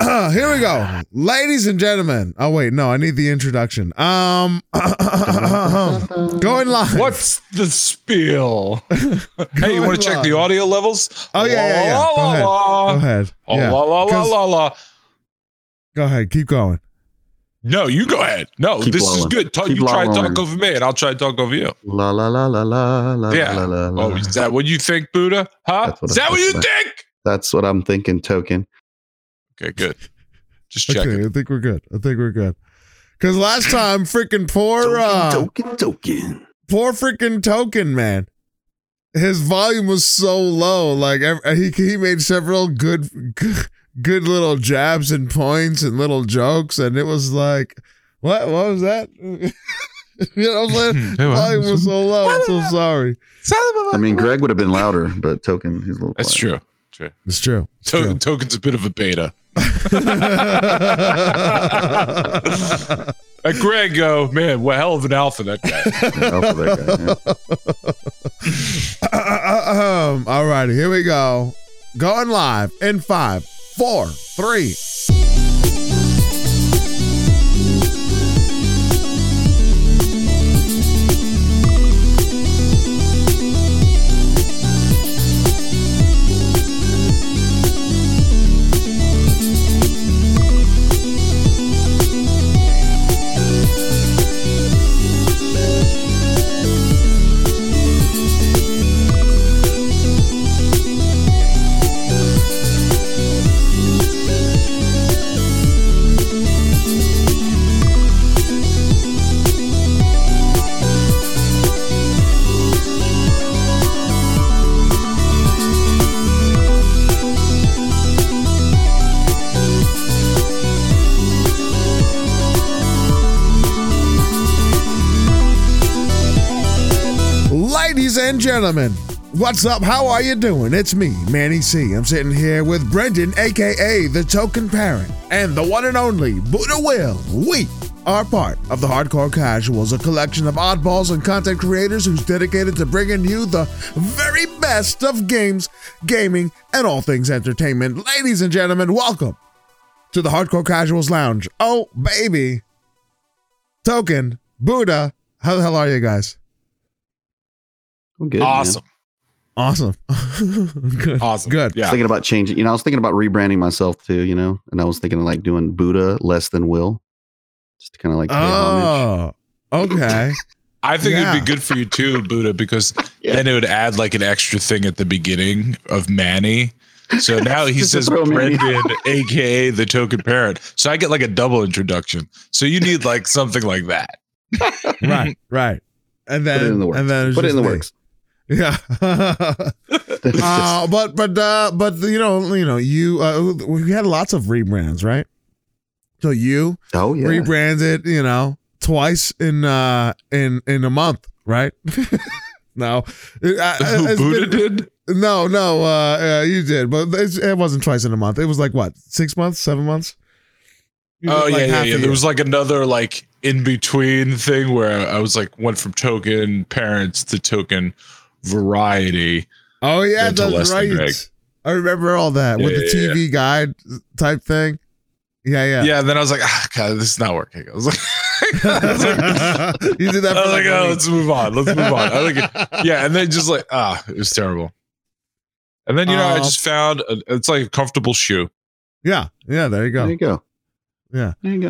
Here we go. Ladies and gentlemen. Oh wait, no, I need the introduction. Um going live. What's the spiel? hey, you want to check the audio levels? Oh yeah, yeah, yeah. Go ahead. Go ahead. La, Yeah. la, la, la, 'Cause- la, la. Go ahead. Keep going. No, you go ahead. No, Keep this is good. Talk, you try to talk over me, and I'll try to talk over you. La la la la la la Yeah. la la la. Oh, is that what you think, Buddha? Huh? That's what Is I that what you think. think? That's what I'm thinking. Token. Okay, good. Just check Okay. I think we're good. I think we're good. Cause last time freaking poor uh token, token. poor freaking token man. His volume was so low. Like he he made several good good, good little jabs and points and little jokes, and it was like, what what was that? you know, what I'm saying? volume was so low. I'm so sorry. I mean, Greg would have been louder, but token, he's a little. That's quiet. true. True. It's true. It's To- true. Token's a bit of a beta. That Greg, oh man, what hell of an alpha that guy. Yeah, alphabet guy, yeah. um, all righty, here we go. Going live in five, four, three. Gentlemen, what's up? How are you doing? It's me, Manny C. I'm sitting here with Brendan, aka the Token Parent, and the one and only Buddha Will. We are part of the Hardcore Casuals, a collection of oddballs and content creators who's dedicated to bringing you the very best of games, gaming, and all things entertainment. Ladies and gentlemen, welcome to the Hardcore Casuals Lounge. Oh, baby. Token, Buddha, how the hell are you guys? I'm good. man. awesome. Awesome. Good. Awesome. Good. I was thinking about changing. You know, I was thinking about rebranding myself too. You know, and I was thinking of like doing Buddha less than Will, just to kind of like. Oh, okay. I think Yeah. it'd be good for you too, Buddha, because Yeah. then it would add like an extra thing at the beginning of Manny. So now he says throw. Brendan, aka the token parent. So I get like a double introduction. So you need like something like that. right, right. And then, in the works. and then Put it in the me. works. Yeah. Uh, but but uh, but you know you know you uh, we had lots of rebrands, right? So you oh yeah. rebranded, you know, twice in uh in in a month, right? no, It- uh, it's Buddha been- did? No, no, uh, uh, you did, but it's, it wasn't twice in a month. It was like what, six months, seven months? Oh like, yeah, yeah, yeah. There was like another like in between thing where I was like went from token parents to token variety. Oh yeah, Then that's right. I remember all that with Yeah, the yeah, TV guide type thing. Yeah, Yeah. yeah. and then I was like, ah, God, this is not working. I was like, I was like, you did that I for was like like, oh, let's move on. Let's move on. I like it. Yeah, and then just like, ah, it was terrible. And then you know, I Uh, just found a, it's like a comfortable shoe. Yeah, yeah. There you go. There you go. Yeah. There you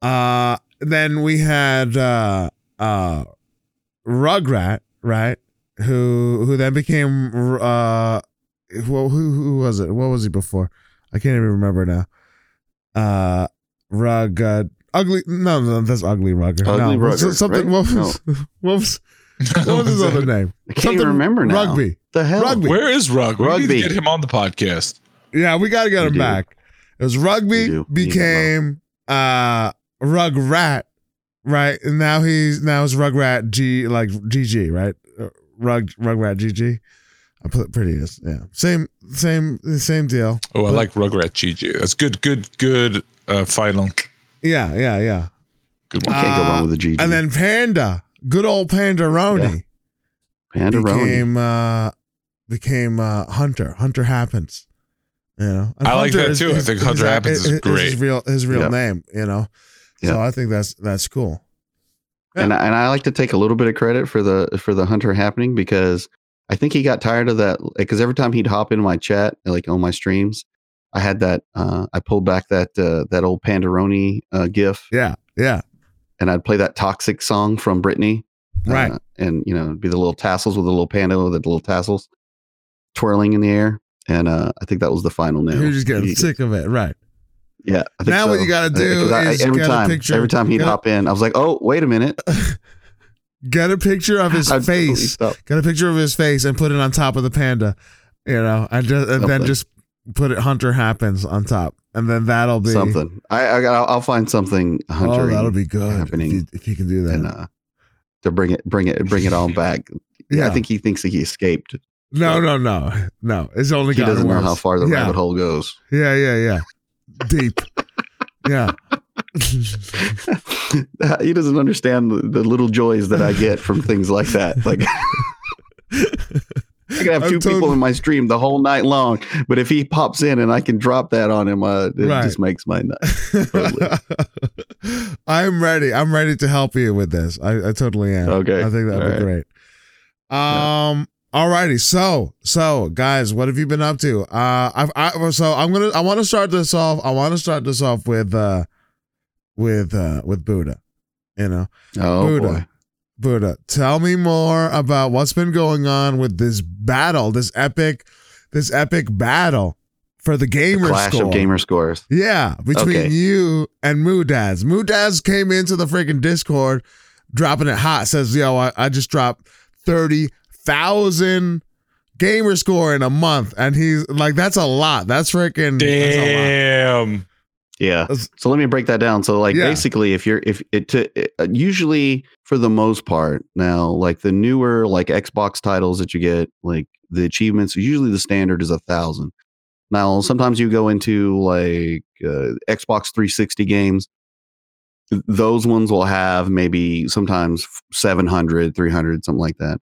go. Uh, then we had uh, uh, Rugrat, right? Who who then became uh, well, who who was it? What was he before? I can't even remember now. Uh, Rug, uh, ugly. No, no, that's ugly Rugger. Ugly no, Rugger, something. right? What was what was what was his other name? I can't even remember now. Rugby. The hell? Rugby. Where is Rug? We need Rugby. to get him on the podcast. Yeah, we got to get We him do. back. It was rugby became uh rug rat, right? And now he's now it's rugrat G like GG, right? Uh, Rug rugrat GG. I put it pretty as yeah. Same same same deal. Oh, I But- like Rugrat GG. That's good, good, good. Uh, final. Yeah, yeah, yeah. Good You one. can't go Uh, wrong with a GG. And then Panda, good old Pandaroni Pandaroni. became uh became uh Hunter. Hunter happens. You know, And I like Hunter that is- too. I is- think is- Hunter Happens is His great. real his real Yeah. name. You know, so I think that's that's cool. Yeah. And I- and I like to take a little bit of credit for the for the hunter happening because I think he got tired of that because every time he'd hop in my chat like on my streams, I had that uh, I pulled back that uh, that old Panderoni uh, gif Yeah, yeah, and I'd play that toxic song from Britney, right. uh, and you know it'd be the little tassels with the little panda with the little tassels twirling in the air, and uh, I think that was the final nail. You're just getting sick of it, right? Yeah. I think Now what you gotta do I- is every time, picture- every time he'd hop in, I was like, "Oh, wait a minute!" Get a picture of his totally face. Get a picture of his face and put it on top of the panda. You know, and, just, and then just put it Hunter happens on top, and then that'll be something. I, I got. I'll find something. Hunter Oh, that'll be good if happening you, if you can do that. and uh, to bring it, bring it, bring it all back. yeah, I think he thinks that he escaped. no, no, no, no. It's only He doesn't know how far the yeah. rabbit hole goes. Yeah, yeah, yeah. Deep. yeah. he doesn't understand the, little joys that I get from things like that. Like I can have I'm two people totally- in my stream the whole night long, but if he pops in and I can drop that on him, uh, it Right. just makes my night. Totally. I'm ready. I'm ready to help you with this. I, I totally am. Okay. I think that'd All be right. great. Um. Alrighty. So, so guys, what have you been up to? Uh, I've, I so I'm gonna I want to start this off. I want to start this off with uh, with uh, with Buddha. You know, Oh Buddha. boy. Buddha, tell me more about what's been going on with this battle, this epic, this epic battle for the gamer Clash score. of gamer scores. Yeah, between Okay. you and Moodads. Moodads came into the freaking Discord dropping it hot. Says, yo, I, I just dropped 30,000 gamer score in a month. And he's like, that's a lot. That's freaking. That's. Damn. Yeah. So let me break that down. So like Yeah. basically if you're if it to it, uh, usually for the most part now like the newer like Xbox titles that you get like the achievements usually the standard is a thousand. Now sometimes you go into like uh, Xbox 360 games those ones will have maybe sometimes 700 300 something like that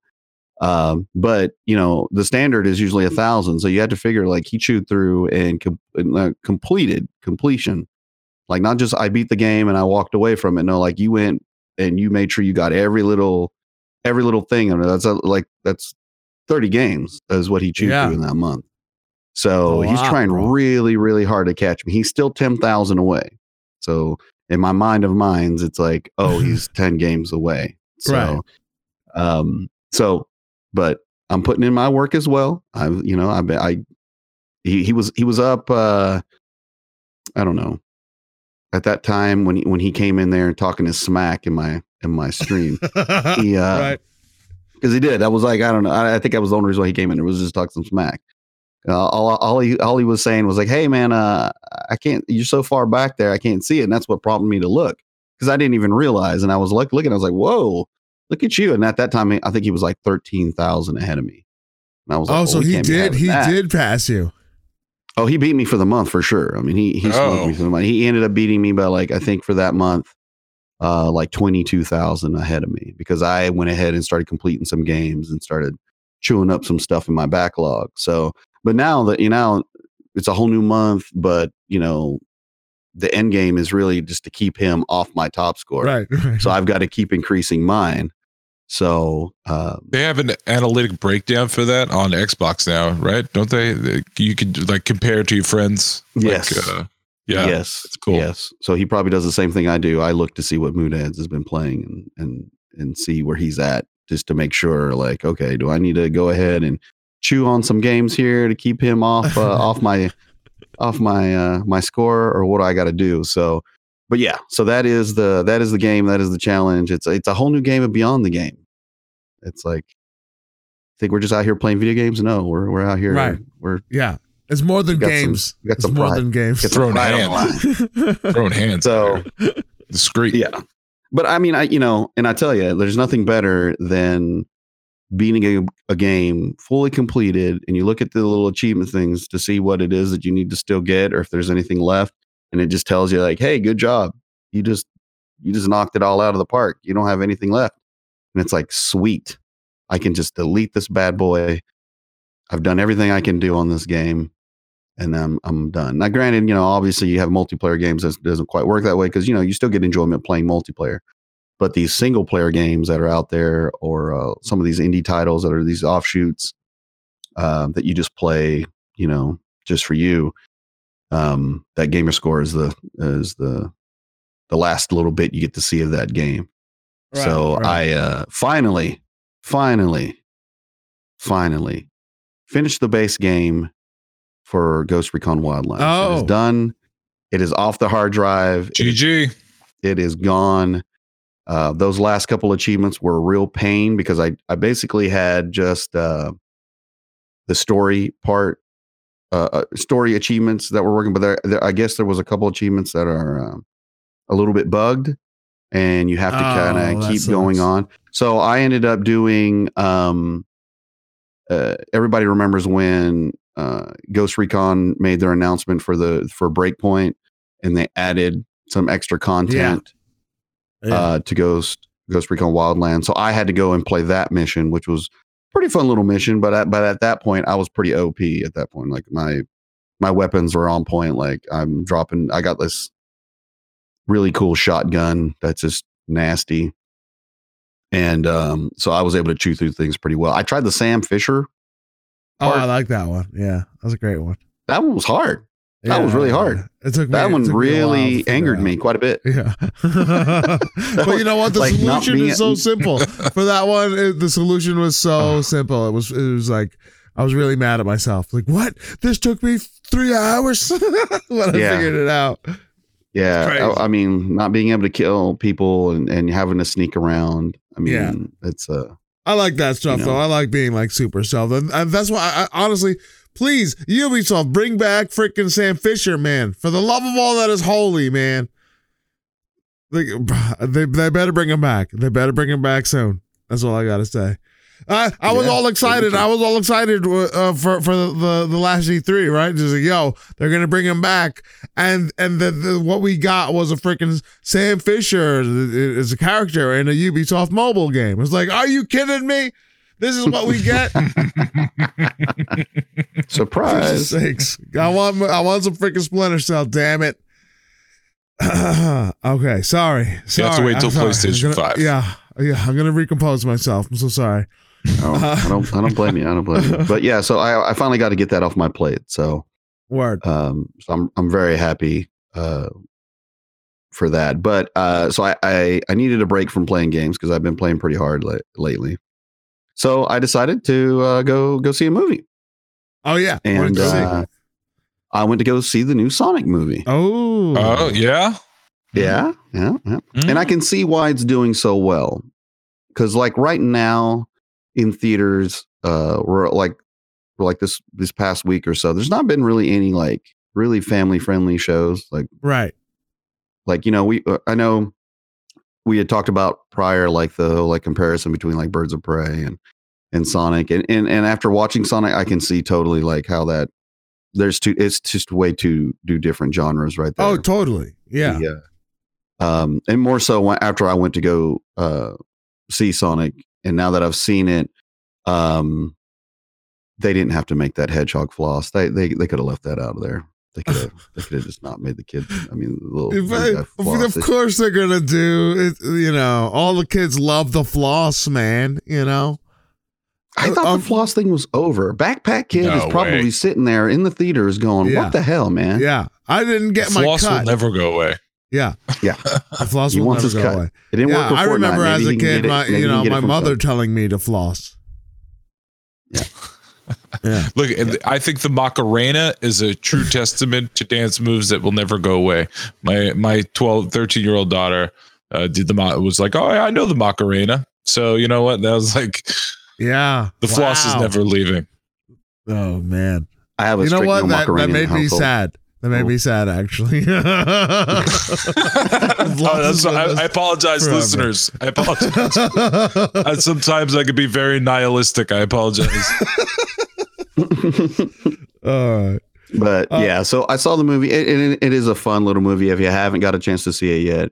um, but you know the standard is usually a thousand so you had to figure like he chewed through and com- uh, completed completion like not just i beat the game and i walked away from it no like you went and you made sure you got every little every little thing and that's uh like that's 30 games is what he chewed Yeah. through in that month so A he's trying bro. really really hard to catch me he's still 10,000 away so in my mind of minds it's like oh he's 10 games away so Right. um so but i'm putting in my work as well i've you know i i he, he was he was up uh i don't know at that time when he when he came in there talking his smack in my in my stream he uh right. because he did. I was like, I don't know. I, I think that was the only reason why he came in. It was just talk some smack. Uh, all, all he all he was saying was like, "Hey man, uh, I can't. You're so far back there, I can't see it." And that's what prompted me to look because I didn't even realize. And I was like looking, I was like, "Whoa, look at you!" And at that time, I think he was like thirteen thousand ahead of me. And I was like, Oh, "Well, so he did. He that." did pass you. Oh, he beat me for the month for sure. I mean, he he smoked Oh. me for the month. He ended up beating me by like I think for that month, uh, like twenty two thousand ahead of me because I went ahead and started completing some games and started chewing up some stuff in my backlog. So, but now that you know, it's a whole new month. But you know, the end game is really just to keep him off my top score. Right. right. So I've got to keep increasing mine. So uh, They have an analytic breakdown for that on Xbox now, right? Don't they? You could like compare to your friends. Like, Yes. uh, yeah. yes, it's cool. Yes. So he probably does the same thing I do. I look to see what Moodads has been playing and and and see where he's at just to make sure like okay, do I need to go ahead and chew on some games here to keep him off uh, off my off my uh my score or what do I got to do? So but yeah, so that is the that is the game, that is the challenge. It's it's a whole new game of beyond the game. It's like think we're just out here playing video games? No, we're we're out here Right. we're yeah. It's more than Got some- games. got it's some more pride. than games. get Throwing pride on the line. Hands. So discreet. yeah but i mean i you know and i tell you there's nothing better than beating a, a game fully completed and you look at the little achievement things to see what it is that you need to still get or if there's anything left and it just tells you like hey good job you just you just knocked it all out of the park you don't have anything left and it's like sweet i can just delete this bad boy i've done everything i can do on this game and I'm, I'm done. Now, granted, you know, obviously you have multiplayer games that doesn't quite work that way because you know you still get enjoyment playing multiplayer. But these single player games that are out there, or uh, some of these indie titles that are these offshoots uh, that you just play, you know, just for you, um, that gamer score is the is the the last little bit you get to see of that game. So I uh, finally, finally, finally finished the base game for Ghost Recon Wildlands. It Oh. is done. It is off the hard drive. It GG. it is gone. Uh, those last couple achievements were a real pain because I, I basically had just uh, the story part, uh, uh, story achievements that were working, but there, there, I guess there was a couple achievements that are um, a little bit bugged, and you have to kind Oh, of that keep going on. So I ended up doing. Um, uh, everybody remembers when uh, Ghost Recon made their announcement for the for Breakpoint, and they added some extra content Yeah. uh, to Ghost Ghost Recon Wildlands. So I had to go and play that mission, which was pretty fun little mission. But at, but at that point, I was pretty OP. At that point, like my my weapons were on point. Like I'm dropping. I got this really cool shotgun that's just nasty. And um, so I was able to chew through things pretty well. I tried the Sam Fisher. oh, I like that one. Yeah, that's a great one. That one was hard. That Yeah, was really hard. It took me, That one took me a while to really angered me quite a bit. Yeah. but you know what? The Like, solution is so simple. For that one, it, the solution was so simple. It was it was like I was really mad at myself. Like, what? This took me three hours when I Yeah. figured it out. Yeah. I, I mean, not being able to kill people and, and having to sneak around. I mean, Yeah. it's uh, I like that stuff You know. though. I like being like super stealth, and, and that's why I, I honestly, please Ubisoft, bring back freaking Sam Fisher, man. For the love of all that is holy, man. They, they, they better bring him back. They better bring him back soon. That's all I gotta say. I, I was Yeah, all excited. I was all excited uh, for for the, the the last E three, right? Just like, yo, they're gonna bring him back, and and the, the what we got was a freaking Sam Fisher as a character in a Ubisoft mobile game. It's like, are you kidding me? This is what we get. Surprise. sakes, I want I want some freaking Splinter Cell. Damn it. okay, sorry. sorry. You have to wait till. PlayStation gonna- 5. Yeah, yeah. I'm gonna recompose myself. I'm so sorry. Oh, I don't, I don't blame you. I don't blame you. But yeah, so I, I finally got to get that off my plate. So, Word. um, so I'm, I'm very happy, uh, for that. But, uh, so I, I, I needed a break from playing games because I've been playing pretty hard la- lately. So I decided to, uh, go, go see a movie Oh yeah. And, uh, I went to go see the new Sonic movie. oh. Oh yeah. Yeah, yeah, yeah. Mm. And I can see why it's doing so well. Cause like right now in theaters, uh, we're like for like this this past week or so, there's not been really any like really family friendly shows. Like Right. like you know we uh, I know we had talked about prior like the whole, like comparison between like Birds of Prey and and Sonic and and and after watching Sonic, I can see totally like how that there's two. It's just way too do different genres right there. Oh, totally. Yeah. Yeah. Um, and more so after I went to go uh, see Sonic, and now that I've seen it, um, they didn't have to make that hedgehog floss. They they they could have left that out of there. They could have they could have just not made the kid. I mean, the little, If little guy I- floss. of course they're gonna do it. You know, all the kids love the floss, man. You know. I thought um, the floss thing was over. Backpack Kid No is probably way. sitting there in the theaters going, Yeah. "What the hell, man?" Yeah, I didn't get my Floss will cut. never go away. Yeah, Yeah. the floss He will wants never go cut. away. It didn't Yeah, work I remember as a kid, my you know my mother some- telling me to floss. Yeah. yeah. Look, and I think the Macarena is a true testament to dance moves that will never go away. My my 12, 13 year old daughter uh, did the was like, oh, I know the Macarena. So you know what? That was like Yeah. the floss is never leaving. Oh man. I have a You know what? That, that made me household. sad. That made Oh. me sad, actually. Oh, I, I apologize, forever. listeners. I apologize. Uh, sometimes I could be very nihilistic. I apologize. All right. But Uh, yeah, so I saw the movie. It, it, it is a fun little movie. If you haven't got a chance to see it yet,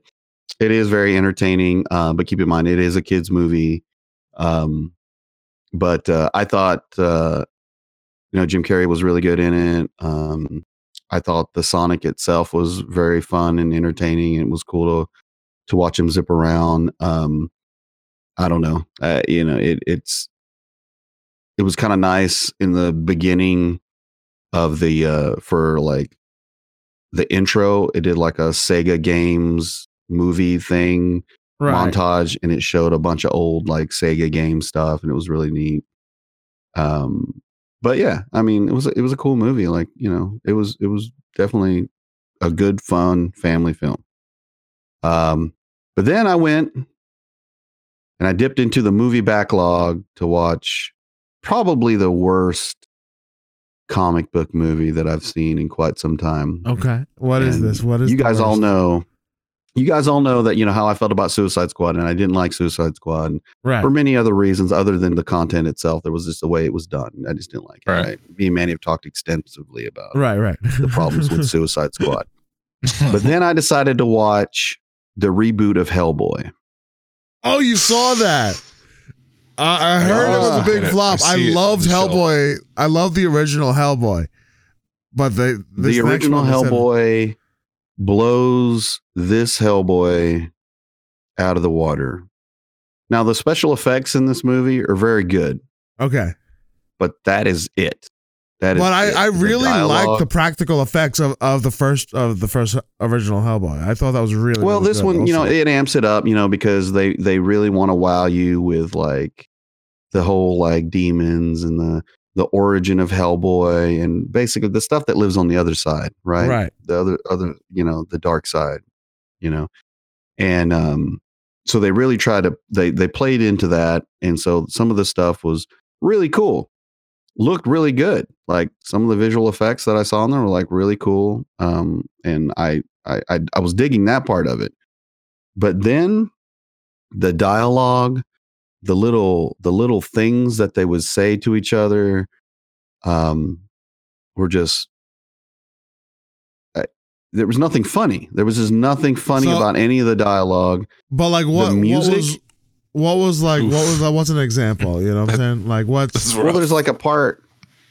it is very entertaining. Uh, but keep in mind, it is a kids movie. Um, but uh, I thought uh, you know, Jim Carrey was really good in it. Um, I thought the Sonic itself was very fun and entertaining. It was cool to to watch him zip around. Um, I don't know, uh, you know, it, it's it was kind of nice in the beginning of the uh for like the intro. It did like a Sega games movie thing Right. montage and it showed a bunch of old like Sega game stuff and it was really neat. Um but yeah, I mean it was it was a cool movie like, you know, it was it was definitely a good fun family film. Um but then I went and I dipped into the movie backlog to watch probably the worst comic book movie that I've seen in quite some time. Okay. What is And this? What is you guys all know you guys all know that you know how I felt about Suicide Squad and I didn't like Suicide Squad Right. for many other reasons other than the content itself there was just the way it was done I just didn't like it Right. right. me and Manny have talked extensively about Right. Right. the problems with Suicide Squad but then I decided to watch the reboot of Hellboy oh, you saw that. I I heard it was a big flop. I, see it on loved the shelf. Hellboy. I love the original Hellboy, but the the original one they said- Hellboy blows this Hellboy out of the water. Now the special effects in this movie are very good. Okay, but that is it. That is but I, it. I really like the practical effects of, of the first of the first original Hellboy. I thought that was really well really this one you know it amps it up you know because they they really want to wow you with like the whole like demons and the the origin of hellboy and basically the stuff that lives on the other side right? Right. the other other you know the dark side you know? And um so they really tried to they they played into that. And so some of the stuff was really cool looked really good. Like some of the visual effects that i saw in there were like really cool um and i i i, I was digging that part of it. But then the dialogue the little the little things that they would say to each other um were just I- there was nothing funny there was just nothing funny So- about any of the dialogue But like what music? what was what was like what was? What's an example? You know what I'm saying? Like what's That's well there's like a part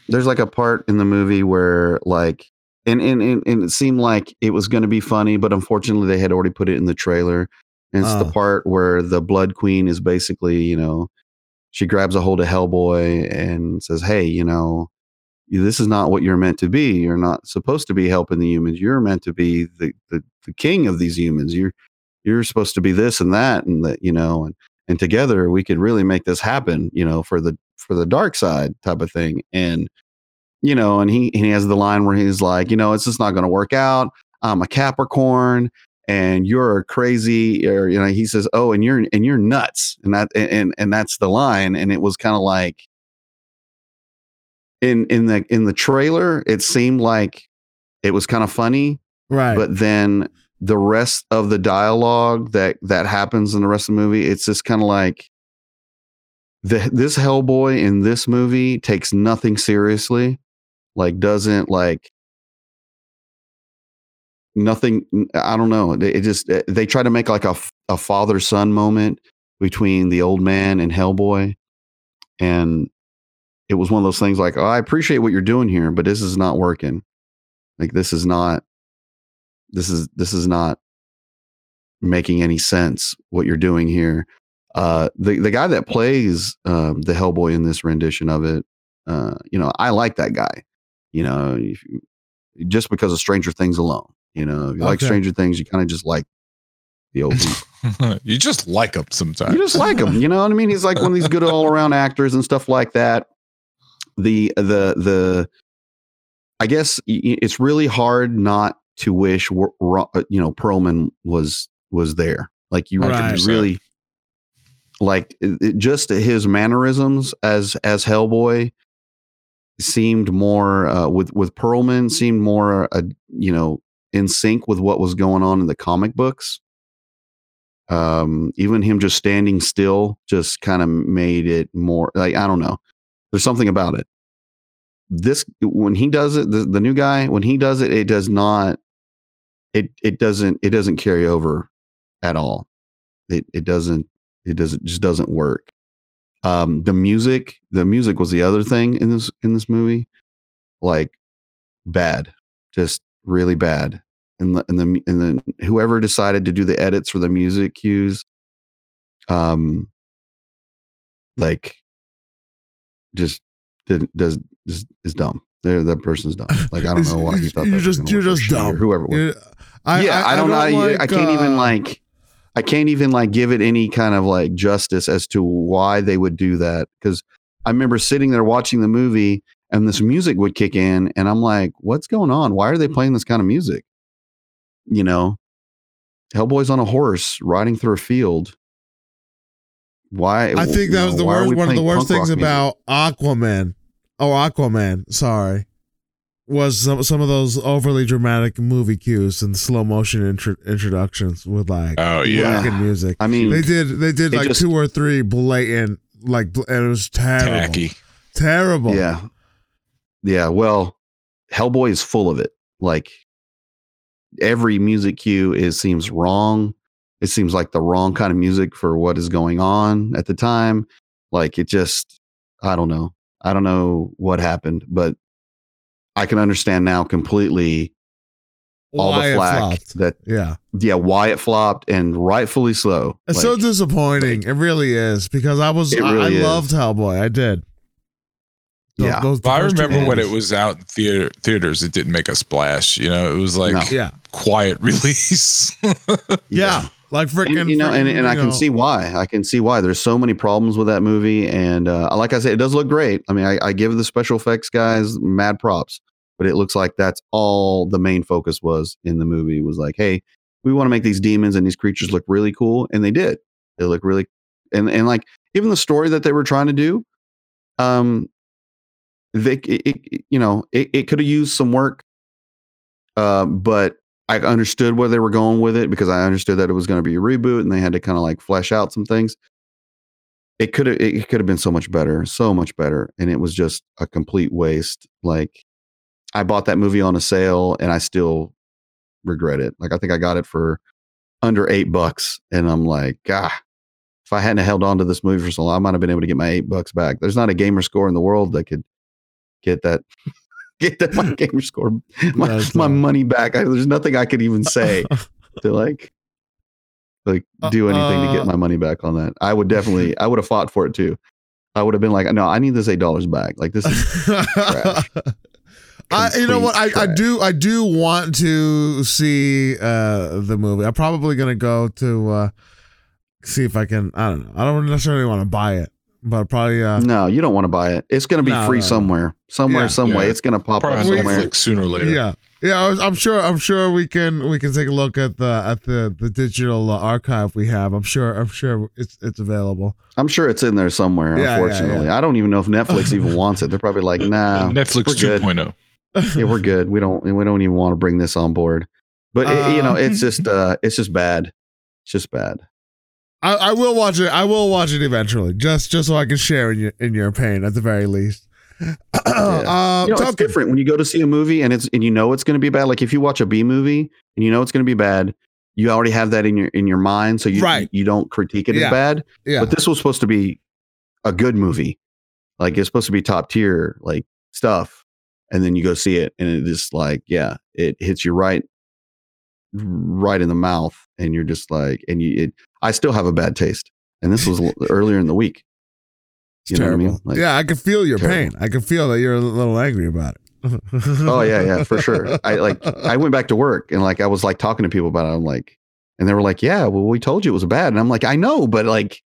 there's like a part in the movie where like and and, and, and it seemed like it was going to be funny but unfortunately they had already put it in the trailer and it's Oh. the part where the blood queen is basically you know she grabs a hold of hellboy and says hey you know this is not what you're meant to be. You're not supposed to be helping the humans. You're meant to be the the, the king of these humans. You're you're supposed to be this and that and that you know and and together we could really make this happen you know for the for the dark side type of thing. And you know and he he has the line where he's like you know it's just not going to work out. I'm a capricorn and you're crazy or you know he says oh and you're and you're nuts. And that and and that's the line. And it was kind of like in in the in the trailer it seemed like it was kind of funny right? but then the rest of the dialogue that that happens in the rest of the movie it's just kind of like the this hellboy in this movie takes nothing seriously like doesn't like nothing i don't know it just eh, they try to make like a, a father son moment between the old man and hellboy and it was one of those things like oh, i appreciate what you're doing here but this is not working. Like this is not this is this is not making any sense what you're doing here. Uh the the guy that plays um the hellboy in this rendition of it uh you know i like that guy you know if you, just because of stranger things alone you know if you like stranger things you kind of just like the old you just like them sometimes. you just like him you know what i mean? He's like one of these good all around actors and stuff like that the the the i guess it's really hard not to wish uh, you know perlman was was there. Like you Right. really like it- just his mannerisms as as hellboy seemed more uh, with with perlman seemed more uh, you know in sync with what was going on in the comic books. Um even him just standing still just kind of made it more like i don't know there's something about it. This when he does it the, the new guy when he does it it does not it it doesn't it doesn't carry over at all. It it doesn't it doesn't just doesn't work. Um the music the music was the other thing in this in this movie. Like bad, just really bad. And the, and the and then whoever decided to do the edits for the music cues, um, like just did, does is, is dumb. They're, that person's dumb. Like I don't know why he thought that you're just you're just dumb. Whoever. it was I, yeah, I, don't know. I, like, I can't even uh, like, I can't even like give it any kind of like justice as to why they would do that. Because I remember sitting there watching the movie and this music would kick in, and I'm like, what's going on? Why are they playing this kind of music? You know, Hellboy's on a horse riding through a field. Why? I think that you was know, the worst. One of the worst punk rock things music? about Aquaman, oh Aquaman, sorry, was some some of those overly dramatic movie cues and slow motion intro, introductions with like Oh yeah. music. I mean, They did they did like just- two or three blatant like and it was terrible, Tacky. terrible. Yeah. Yeah. Well, Hellboy is full of it. Like every music cue is seems wrong. It seems like the wrong kind of music for what is going on at the time. Like it just, I don't know. I don't know what happened, but I can understand now completely all Why the it flack that, Yeah, yeah, why it flopped and rightfully so. it's Like, so disappointing. it really is because I was It I, really I is. loved Hellboy. I did. Those- Yeah. those- the I remember when it was out in theater theaters, it didn't make a splash. You know, it was like No. Yeah, quiet release. yeah, like freaking. and, you know, and, and I can see why. I can see why. There's so many problems with that movie, and uh, like I said, it does look great. I mean, I, I give the special effects guys mad props, but it looks like that's all the main focus was in the movie. Was like, hey, we want to make these demons and these creatures look really cool, and they did. They look really, and and like even the story that they were trying to do, um, they it, it, you know it, it could have used some work, uh, but I understood where they were going with it because I understood that it was going to be a reboot and they had to kind of like flesh out some things. It could have it could have been so much better, so much better, and it was just a complete waste. Like I bought that movie on a sale and I still regret it. Like I think I got it for under eight bucks, and I'm like, God, if I hadn't held on to this movie for so long, I might have been able to get my eight bucks back. There's not a gamer score in the world that could get that get that my gamer score my, That's my money back. I, there's nothing I could even say to like like do anything to Uh, get my money back on that. I would definitely I would have fought for it too. I would have been like, no, I need this eight dollars back. Like this is. I, you know what? I, I do I do want to see uh the movie. I'm probably gonna go to uh see if I can. I don't know. I don't necessarily want to buy it, but probably uh no, you don't want to buy it. It's gonna be No, free no, no. somewhere, somewhere, Yeah. some way. It's gonna pop up Probably on somewhere. Netflix sooner or later. yeah yeah. I was, I'm sure I'm sure we can we can take a look at the at the the digital uh, archive we have. I'm sure I'm sure it's it's available. I'm sure it's in there somewhere. Yeah, yeah, unfortunately, I don't even know if Netflix even wants it. They're probably like, nah, Netflix we're good. 2.0. yeah, we're good. We don't we don't even want to bring this on board. But it, you know, Uh, it's just uh it's just bad. It's just bad. I, I will watch it. I will watch it eventually, just just so I can share in your in your pain at the very least. uh, you know, it's different when you go to see a movie and it's and you know it's going to be bad. Like if you watch a B movie and you know it's going to be bad, you already have that in your in your mind, so you Right. you don't critique it Yeah. as bad. Yeah, But this was supposed to be a good movie, like it's supposed to be top tier like stuff, and then you go see it and it just like yeah, it hits you right right in the mouth, and you're just like, and you it. I still have a bad taste, and this was earlier in the week. it's You know what I terrible. mean? Like- yeah, I can feel your Terrible. pain. I can feel that you're a little angry about it. Oh yeah, yeah, for sure. I like I went back to work and like I was like talking to people about it. I'm like, and they were like, "Yeah, well, we told you it was bad." And I'm like, "I know, but like,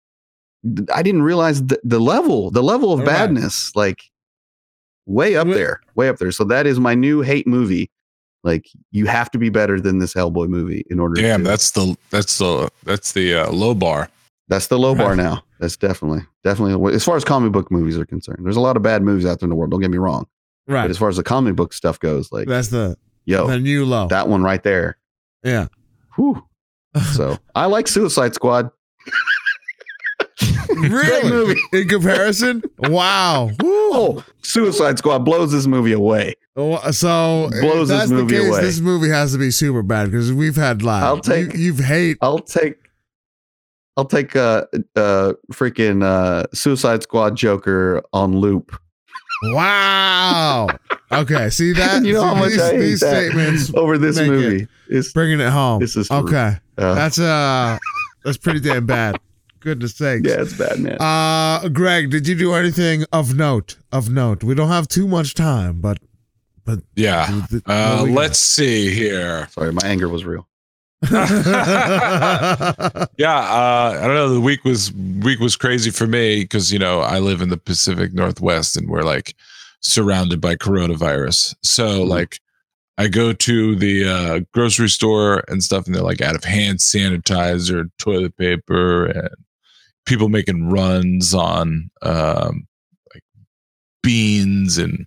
I didn't realize the, the level, the level of Right. badness, like, way up there, way up there." So that is my new hate movie. Like, you have to be better than this Hellboy movie in order. Damn, to, that's the that's the that's the uh, low bar. that's the low bar now. That's definitely, definitely as far as comic book movies are concerned. There's a lot of bad movies out there in the world. Don't get me wrong, right. but as far as the comic book stuff goes, like, That's the yo, the new low. that one right there. yeah. Whew. So I like Suicide Squad. Great really? movie. In comparison, wow. Woo. Oh, Suicide Squad blows this movie away. Oh, So Blows if this that's movie the case, away. This movie has to be super bad because we've had like I'll take- you, have hate. I'll take I'll take uh uh freaking uh Suicide Squad Joker on loop. Wow. Okay, see that? You know how much these, I hate these that. statements over this Make it. movie. It's, bringing it home. This is true. okay. uh, That's uh, that's pretty damn bad. Goodness sakes. yeah, it's bad, man. Uh, Greg, did you do anything of note? Of note. We don't have too much time, but but Yeah. th- Uh, what we let's see here. Sorry, my anger was real. Yeah, uh, I don't know. The week was week was crazy for me because you know I live in the Pacific Northwest and we're like surrounded by coronavirus. So Mhm. like, I go to the uh, grocery store and stuff, and they're like out of hand sanitizer, toilet paper, and people making runs on um, like beans and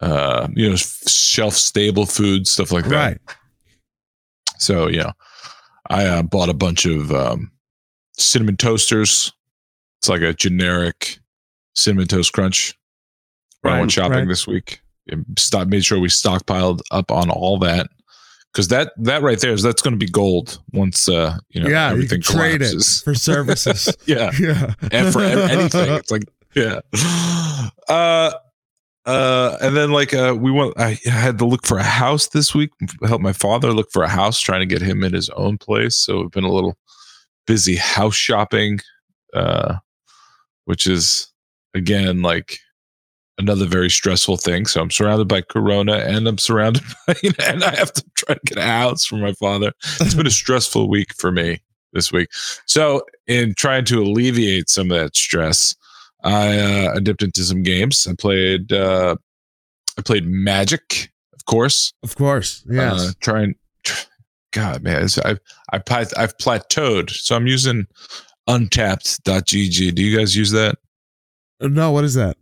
uh, you know shelf stable food stuff like that. right. So yeah, I uh, bought a bunch of um, cinnamon toasters. It's like a generic cinnamon toast crunch. When I Right, went shopping right. this week, and stock made sure we stockpiled up on all that because that that right there is that's going to be gold once uh you know yeah, everything can trade collapses. it for services. yeah, yeah. and for anything. It's like, yeah. Uh, uh, and then like uh, we went. I had to look for a house this week. Help my father look for a house, trying to get him in his own place. So we've been a little busy house shopping, uh, which is again like another very stressful thing. So I'm surrounded by Corona, and I'm surrounded by, and I have to try to get a house for my father. It's been a stressful week for me this week. So, in trying to alleviate some of that stress, I, uh, I dipped into some games. I played uh, I played Magic, of course. Of course. Yes. Uh, trying, God, man, I've I plat- I've plateaued, so I'm using Untapped.gg. Do you guys use that? no, what is that?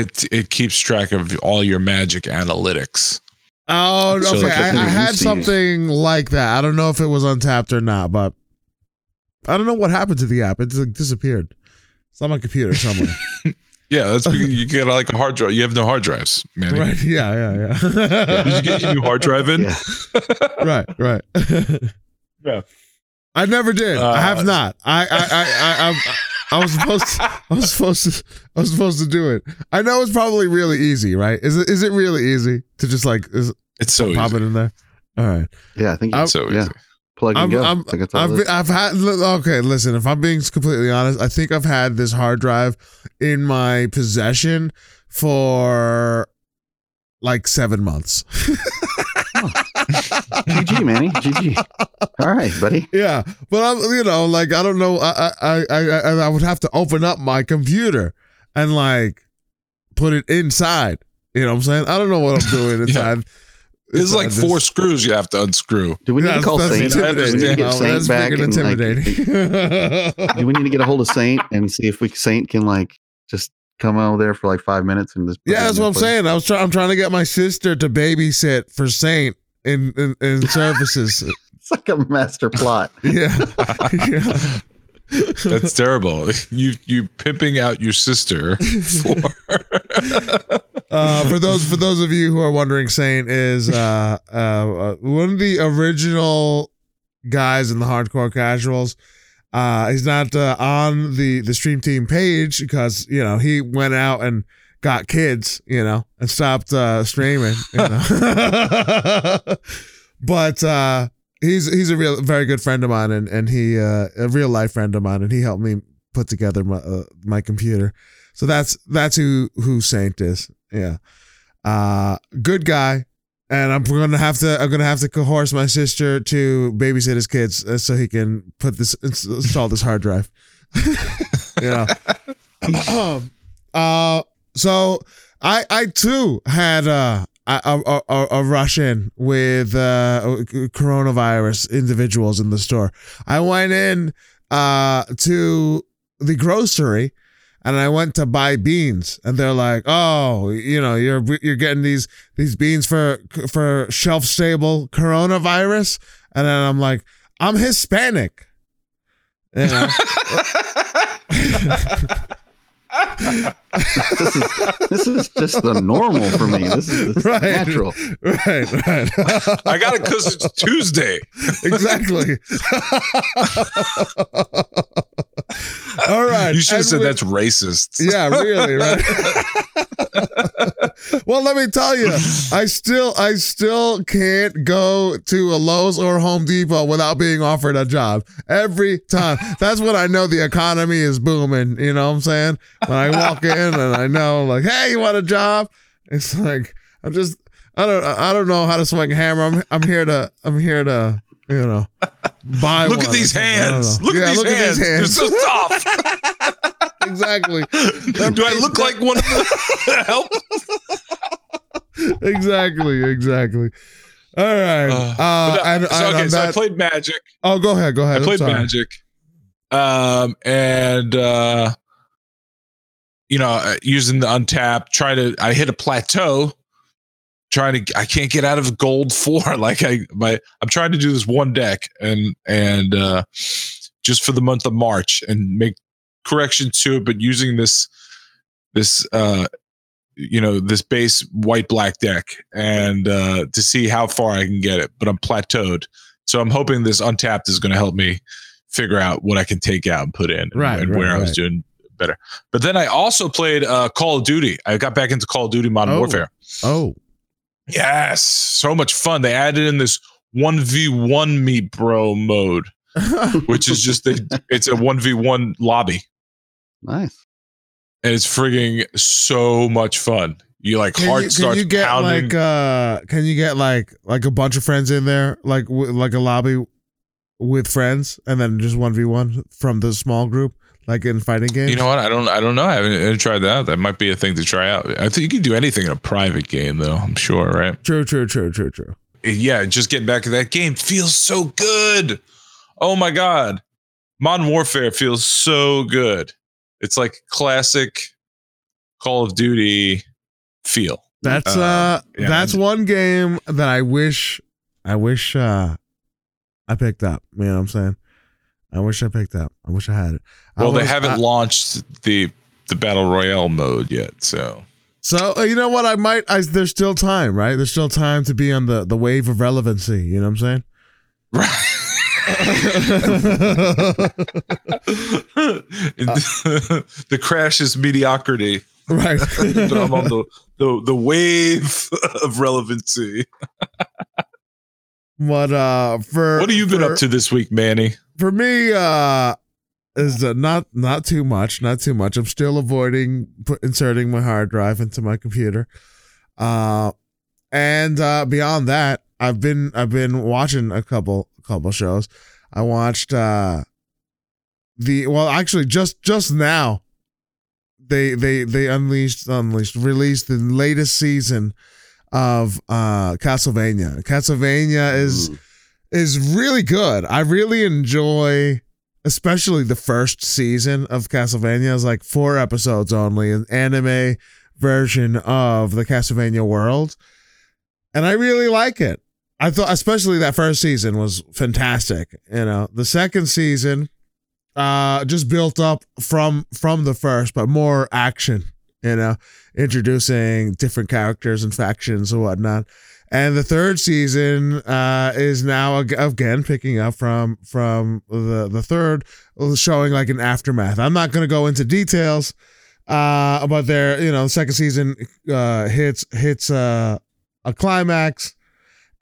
It it keeps track of all your Magic analytics. Oh, So, okay. like, I I, think I we had used to something like that. I don't know if it was untapped or not, but I don't know what happened to the app. It like, disappeared. It's on my computer somewhere. Yeah, that's because you get like a hard drive. You have no hard drives, man. right? Yeah, yeah, yeah. Did you get your new hard drive in? Yeah. right, right. Yeah. I never did. I have Uh, not. I, I, I, I, I, I was supposed to. I was supposed to. I was supposed to do it. I know it's probably really easy, right? Is it? Is it really easy to just like is, It's so pop easy. it in there? All right. Yeah, I think I'm- It's so yeah. easy. plug and I'm- go. I'm, I think I've, it been. I've had okay. Listen, if I'm being completely honest, I think I've had this hard drive in my possession for like seven months. GG, Manny. GG. All right, buddy. yeah, but I'm you know like I don't know. I I I I, I would have to open up my computer and like put it inside. You know what I'm saying? I don't know what I'm doing inside. It's like inside four this. screws you have to unscrew. Do we need Yeah, to call Saint? intimidating. Do we need to get Saint that's back freaking and like, intimidating. do we need to get a hold of Saint and see if we Saint can like just come over there for like five minutes and just Yeah, that's what I'm place? saying. I was trying. I'm trying to get my sister to babysit for Saint in in, in services. It's like a master plot. yeah, yeah. That's terrible. You you pimping out your sister for Uh, for those for those of you who are wondering, Saint is uh, uh, uh, one of the original guys in the hardcore casuals. Uh, he's not uh, on the the stream team page because you know he went out and got kids, you know, and stopped uh, streaming. You know, but uh, he's he's a real very good friend of mine, and and he uh, a real life friend of mine, and he helped me put together my uh, my computer. So that's that's who who Saint is. Yeah, uh, good guy. And I'm gonna have to. I'm gonna have to coerce my sister to babysit his kids uh, so he can put this ins- install this hard drive. yeah. Um, uh, so I I too had uh, a a, a, a rush in with uh, coronavirus individuals in the store. I went in uh, to the grocery and I went to buy beans, and they're like, "Oh, you know, you're you're getting these these beans for for shelf stable coronavirus," and then I'm like, "I'm Hispanic." You know? This is this is just the normal for me. This is, this Right. natural. right, right. I got it because it's Tuesday. exactly. All right. You should have said with- that's racist. Yeah, really, right? well, let me tell you, I still, I still can't go to a Lowe's or Home Depot without being offered a job every time. That's when I know the economy is booming. You know what I'm saying? When I walk in and I know, like, hey, you want a job? It's like I'm just, I don't, I don't know how to swing a hammer. I'm, I'm here to, I'm here to, you know, buy. Look one at these or something. I don't hands. Look, Yeah, at, these look hands. at these They're so soft. exactly. Do I look like one of the help? exactly, exactly. All right. Uh, Uh, and, so, and okay, on so I played Magic. oh, go ahead. Go ahead. I played. Magic. Um, and uh, you know, uh, using the untap, try to. I hit a plateau. Trying to, I can't get out of gold four. Like I, my, I'm trying to do this one deck, and and uh, just for the month of March, and make corrections to it, but using this, this, uh, you know, this base white black deck, and uh, to see how far I can get it. But I'm plateaued, so I'm hoping this untapped is going to help me figure out what I can take out and put in, and- Right, and right, where I was doing better. But then I also played uh, Call of Duty. I got back into Call of Duty Modern Oh. Warfare. Oh, Yes, so much fun. They added in this one v one me bro mode, which is just a, it's a one v one lobby, Nice. and it's frigging so much fun. You like can heart you, can starts you get pounding. like uh can you get like like a bunch of friends in there like w- like a lobby with friends and then just 1v1 from the small group like in fighting games you know what? I don't. I don't know. I haven't, I haven't tried that. out. That might be a thing to try out. I think you can do anything in a private game, though. I'm sure, right? true true true true true Yeah, just getting back to that game feels so good. Oh my god, Modern Warfare feels so good. It's like classic Call of Duty feel. that's Uh, uh yeah, that's one game that i wish i wish uh i picked up you know what i'm saying i wish i picked up i wish i had it I Well, they haven't I- launched the the battle royale mode yet, so So uh, you know what? I might. I, there's still time, right? There's still time to be on the the wave of relevancy. You know what I'm saying? Right. the crash is mediocrity, right. but I'm on the, the the wave of relevancy. But uh, for What have you been for, up to this week, Manny? For me, uh, is uh, not not too much. Not too much. I'm still avoiding put, inserting my hard drive into my computer. Uh, and uh, beyond that, I've been I've been watching a couple couple shows. I watched uh the well actually just just now they they they unleashed unleashed released the latest season of uh Castlevania. Castlevania is Ooh. is really good. I really enjoy especially the first season of Castlevania. It's like four episodes only, an anime version of the Castlevania world. And I really like it. I thought especially that first season was fantastic. You know, the second season uh just built up from from the first, but more action, you know, introducing different characters and factions and whatnot. And the third season uh, is now again picking up from from the the third, showing like an aftermath. I'm not going to go into details, uh, but there, you know, the second season uh, hits hits uh, a climax,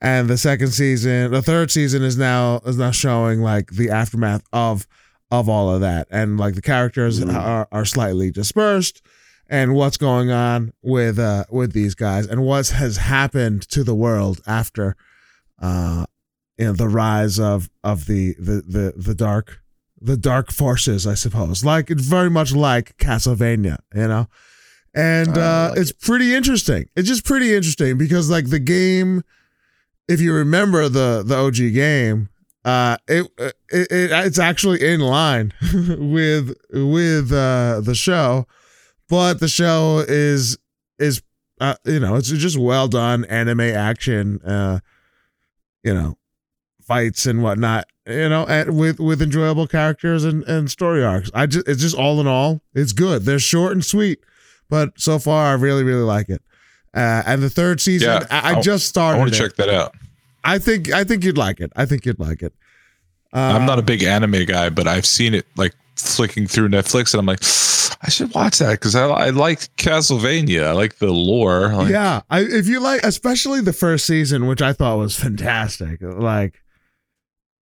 and the second season, the third season is now is now showing like the aftermath of of all of that, and like the characters Mhm. are are slightly dispersed and what's going on with uh with these guys and what has happened to the world after uh you know the rise of of the the the, the dark the dark forces i suppose. Like it's very much like castlevania you know? And uh like it's pretty interesting. It's just pretty interesting because like the game if you remember the the og game uh it, it, it it's actually in line with with uh the show but the show is is uh, you know it's just well done anime action uh you know fights and whatnot you know and with with enjoyable characters and and story arcs. I just it's just all in all it's good. They're short and sweet but so far i really really like it. Uh and the third season Yeah, I, I I- just I started want to check that out. i think i think you'd like it. I think you'd like it. Uh, I'm not a big anime guy, but I've seen it like flicking through Netflix, and I'm like, I should watch that because I, I like Castlevania. I like the lore. Like, yeah, I, if you like, especially the first season, which I thought was fantastic, like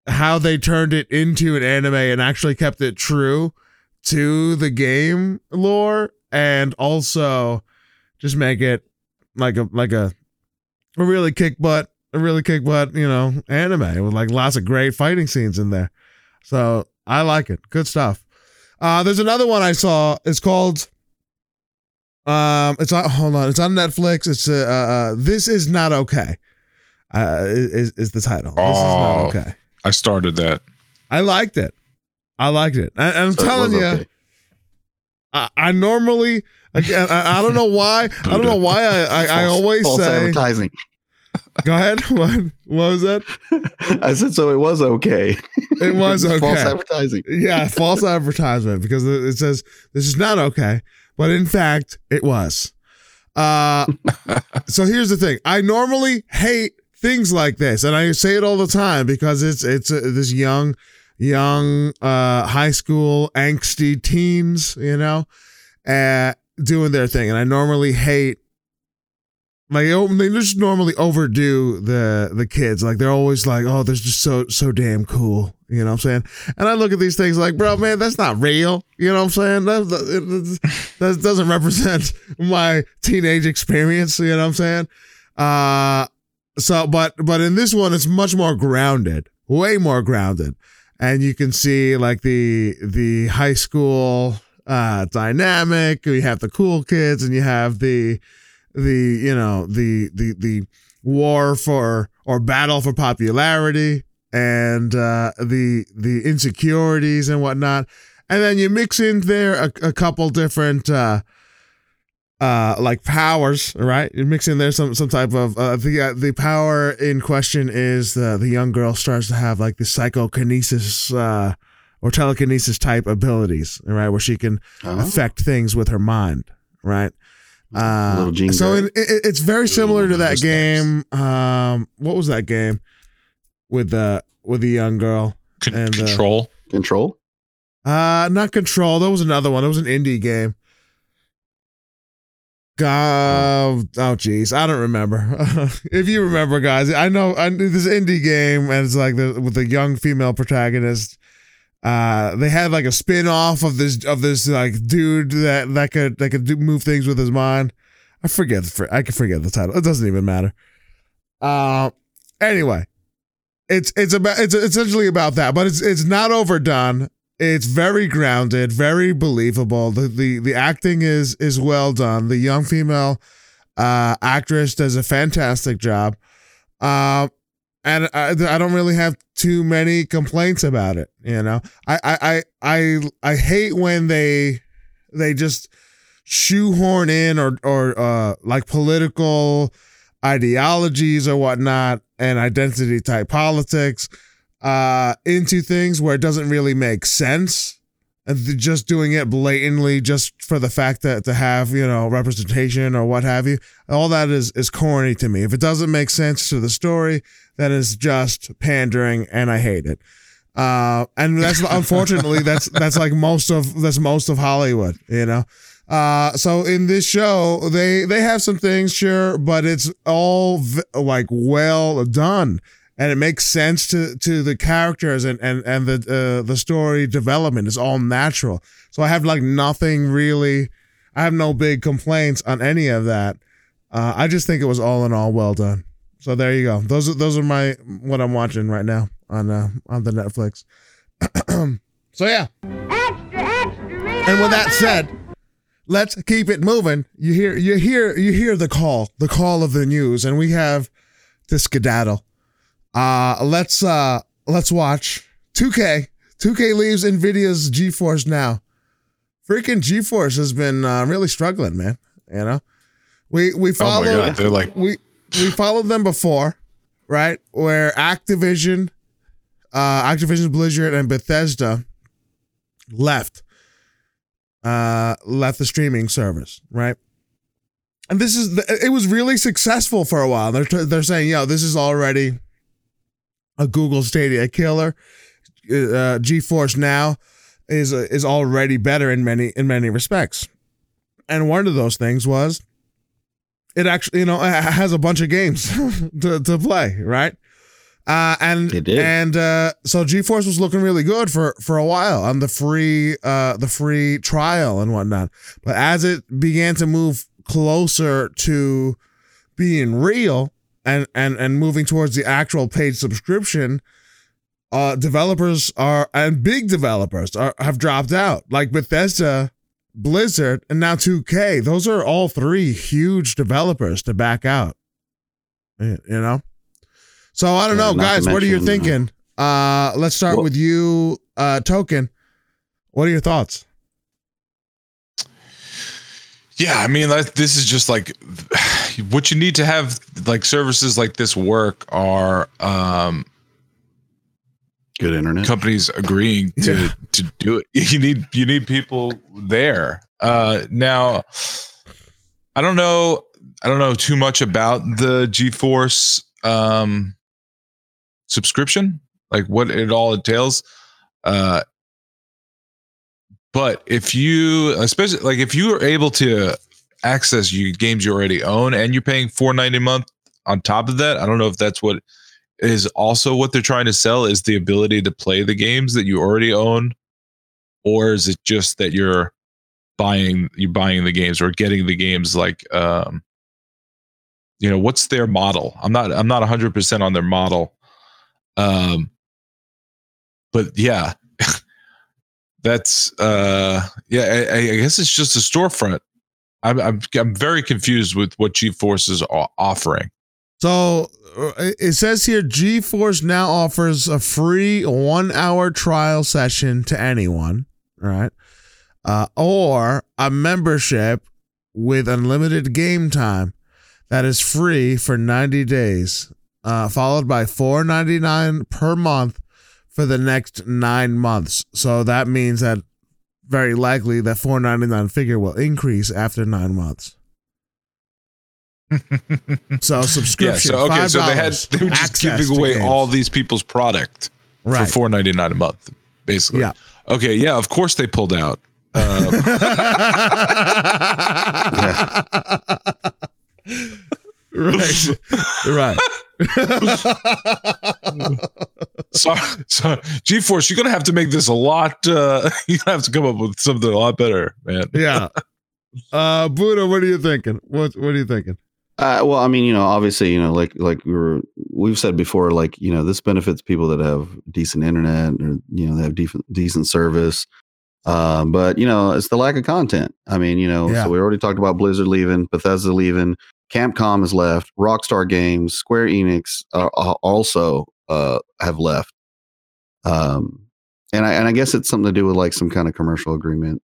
how they turned it into an anime and actually kept it true to the game lore, and also just make it like a like a a really kick butt, a really kick butt, you know, anime with like lots of great fighting scenes in there. So I like it. Good stuff. Uh, there's another one I saw. It's called. Um, it's on. Hold on. It's on Netflix. It's uh, uh this is not okay. Uh, is is the title? This is not Oh. okay. I started that. I liked it. I liked it. And I'm So telling was you, okay. I, I normally again. I, I don't know why. I don't know why. I I, I always false say. advertising. Go ahead. What? What was that? I said so. It was okay. It was okay. False advertising. yeah, false advertisement because it says this is not okay, but in fact it was. Uh, so here's the thing: I normally hate things like this, and I say it all the time because it's it's uh, this young, young, uh, high school angsty teens, you know, uh, doing their thing, and I normally hate. Like oh, they just normally overdo the the kids. Like they're always like, oh, they're just so so damn cool. You know what I'm saying? And I look at these things like, bro, man, that's not real. You know what I'm saying? That, that, doesn't represent my teenage experience. You know what I'm saying? Uh, so, but, but in this one, it's much more grounded, way more grounded. And you can see like the, the high school, uh, dynamic. You have the cool kids and you have the, the, you know, the, the, the war for, or battle for popularity and uh, the the insecurities and whatnot, and then you mix in there a, a couple different uh, uh, like powers, right? You mix in there some some type of uh, the uh, the power in question is the the young girl starts to have like the psychokinesis uh, or telekinesis type abilities, right, where she can Oh. affect things with her mind, right? Uh, Little Jean so it, it, it's very similar to that game. Um, what was that game with the with the young girl? Con- And, control. Control. Uh, not Control. That was another one. It was an indie game. God, oh jeez, I don't remember. if you remember, guys, I know I knew this indie game, and it's like the with the young female protagonist. Uh, they had like a spin off of this of this like dude that that could that could do, move things with his mind. I forget. the- I can forget the title. It doesn't even matter. Uh, anyway, it's it's about it's essentially about that, but it's it's not overdone. It's very grounded, very believable. The the the acting is is well done. The young female uh actress does a fantastic job. Um and I, I don't really have too many complaints about it, you know. I I I I, I hate when they they just shoehorn in or or uh like political ideologies or whatnot and identity type politics uh into things where it doesn't really make sense and just doing it blatantly just for the fact that to have you know representation or what have you all that is is corny to me. If it doesn't make sense to the story then it's just pandering and i hate it. Uh and that's unfortunately that's that's like most of that's most of hollywood you know? Uh so in this show they they have some things sure but it's all v- like well done and it makes sense to to the characters and and and the uh, the story development is all natural. So I have like nothing really. I have no big complaints on any of that. Uh, I just think it was all in all well done. So there you go. Those are those are my what I'm watching right now on uh, on the Netflix. so yeah. And with that said, let's keep it moving. You hear you hear you hear the call, the call of the news, and we have to skedaddle. Uh let's uh let's watch 2K. 2K leaves Nvidia's GeForce now. Freaking GeForce has been uh, really struggling, man. You know, we we Oh my god, they're like we we followed them before, right? Where Activision, uh, Activision Blizzard and Bethesda left, uh, left the streaming service, right? And this is the, it was really successful for a while. They're they're saying, yo, this is already a Google Stadia killer. Uh, GeForce Now is uh, is already better in many in many respects. And one of those things was it actually you know has a bunch of games to to play, right? Uh, and It did. and uh, so GeForce was looking really good for for a while on the free uh, the free trial and whatnot. But as it began to move closer to being real and and and moving towards the actual paid subscription, uh, developers are and big developers are have dropped out like Bethesda, Blizzard, and now 2K. Those are all three huge developers to back out. You know. So I don't know, guys. What are you uh, thinking? Uh, let's start Well- with you, uh, Token. What are your thoughts? Yeah, I mean, this is just like what you need to have like services like this work are um, Good internet. companies agreeing to Yeah. to do it. You need you need people there. Uh, now, I don't know. I don't know too much about the GeForce um, subscription, like what it all entails. Uh, but if you, especially like if you are able to access you games you already own and you're paying four ninety a month on top of that, I don't know if that's what is also what they're trying to sell is the ability to play the games that you already own, or is it just that you're buying you're buying the games or getting the games like um you know what's their model? I'm not i'm not 100% on their model. Um but yeah that's uh yeah I, I guess it's just a storefront I'm, I'm i'm very confused with what GeForce is offering So uh, it says here GeForce now offers a free one hour trial session to anyone, right? Uh, or a membership with unlimited game time that is free for 90 days, uh, followed by $4.99 per month for the next nine months. So that means that very likely that $4.99 figure will increase after nine months. So subscription. yeah so okay so they had 5, they were just giving away games. all these people's product right. for 4.99 a month basically Yeah. okay yeah of course they pulled out uh, right. Right. so, so GeForce, you're gonna have to make this a lot. Uh, you're have to come up with something a lot better, man. yeah. Uh Buddha, what are you thinking? What what are you thinking? Uh, well, I mean, you know, obviously, you know, like like we were we've said before, like you know, this benefits people that have decent internet or you know they have decent decent service. Um, but you know, it's the lack of content. I mean, you know, Yeah. so we already talked about Blizzard leaving, Bethesda leaving, Capcom has left, Rockstar Games, Square Enix also uh, have left. Um, and I and I guess it's something to do with like some kind of commercial agreement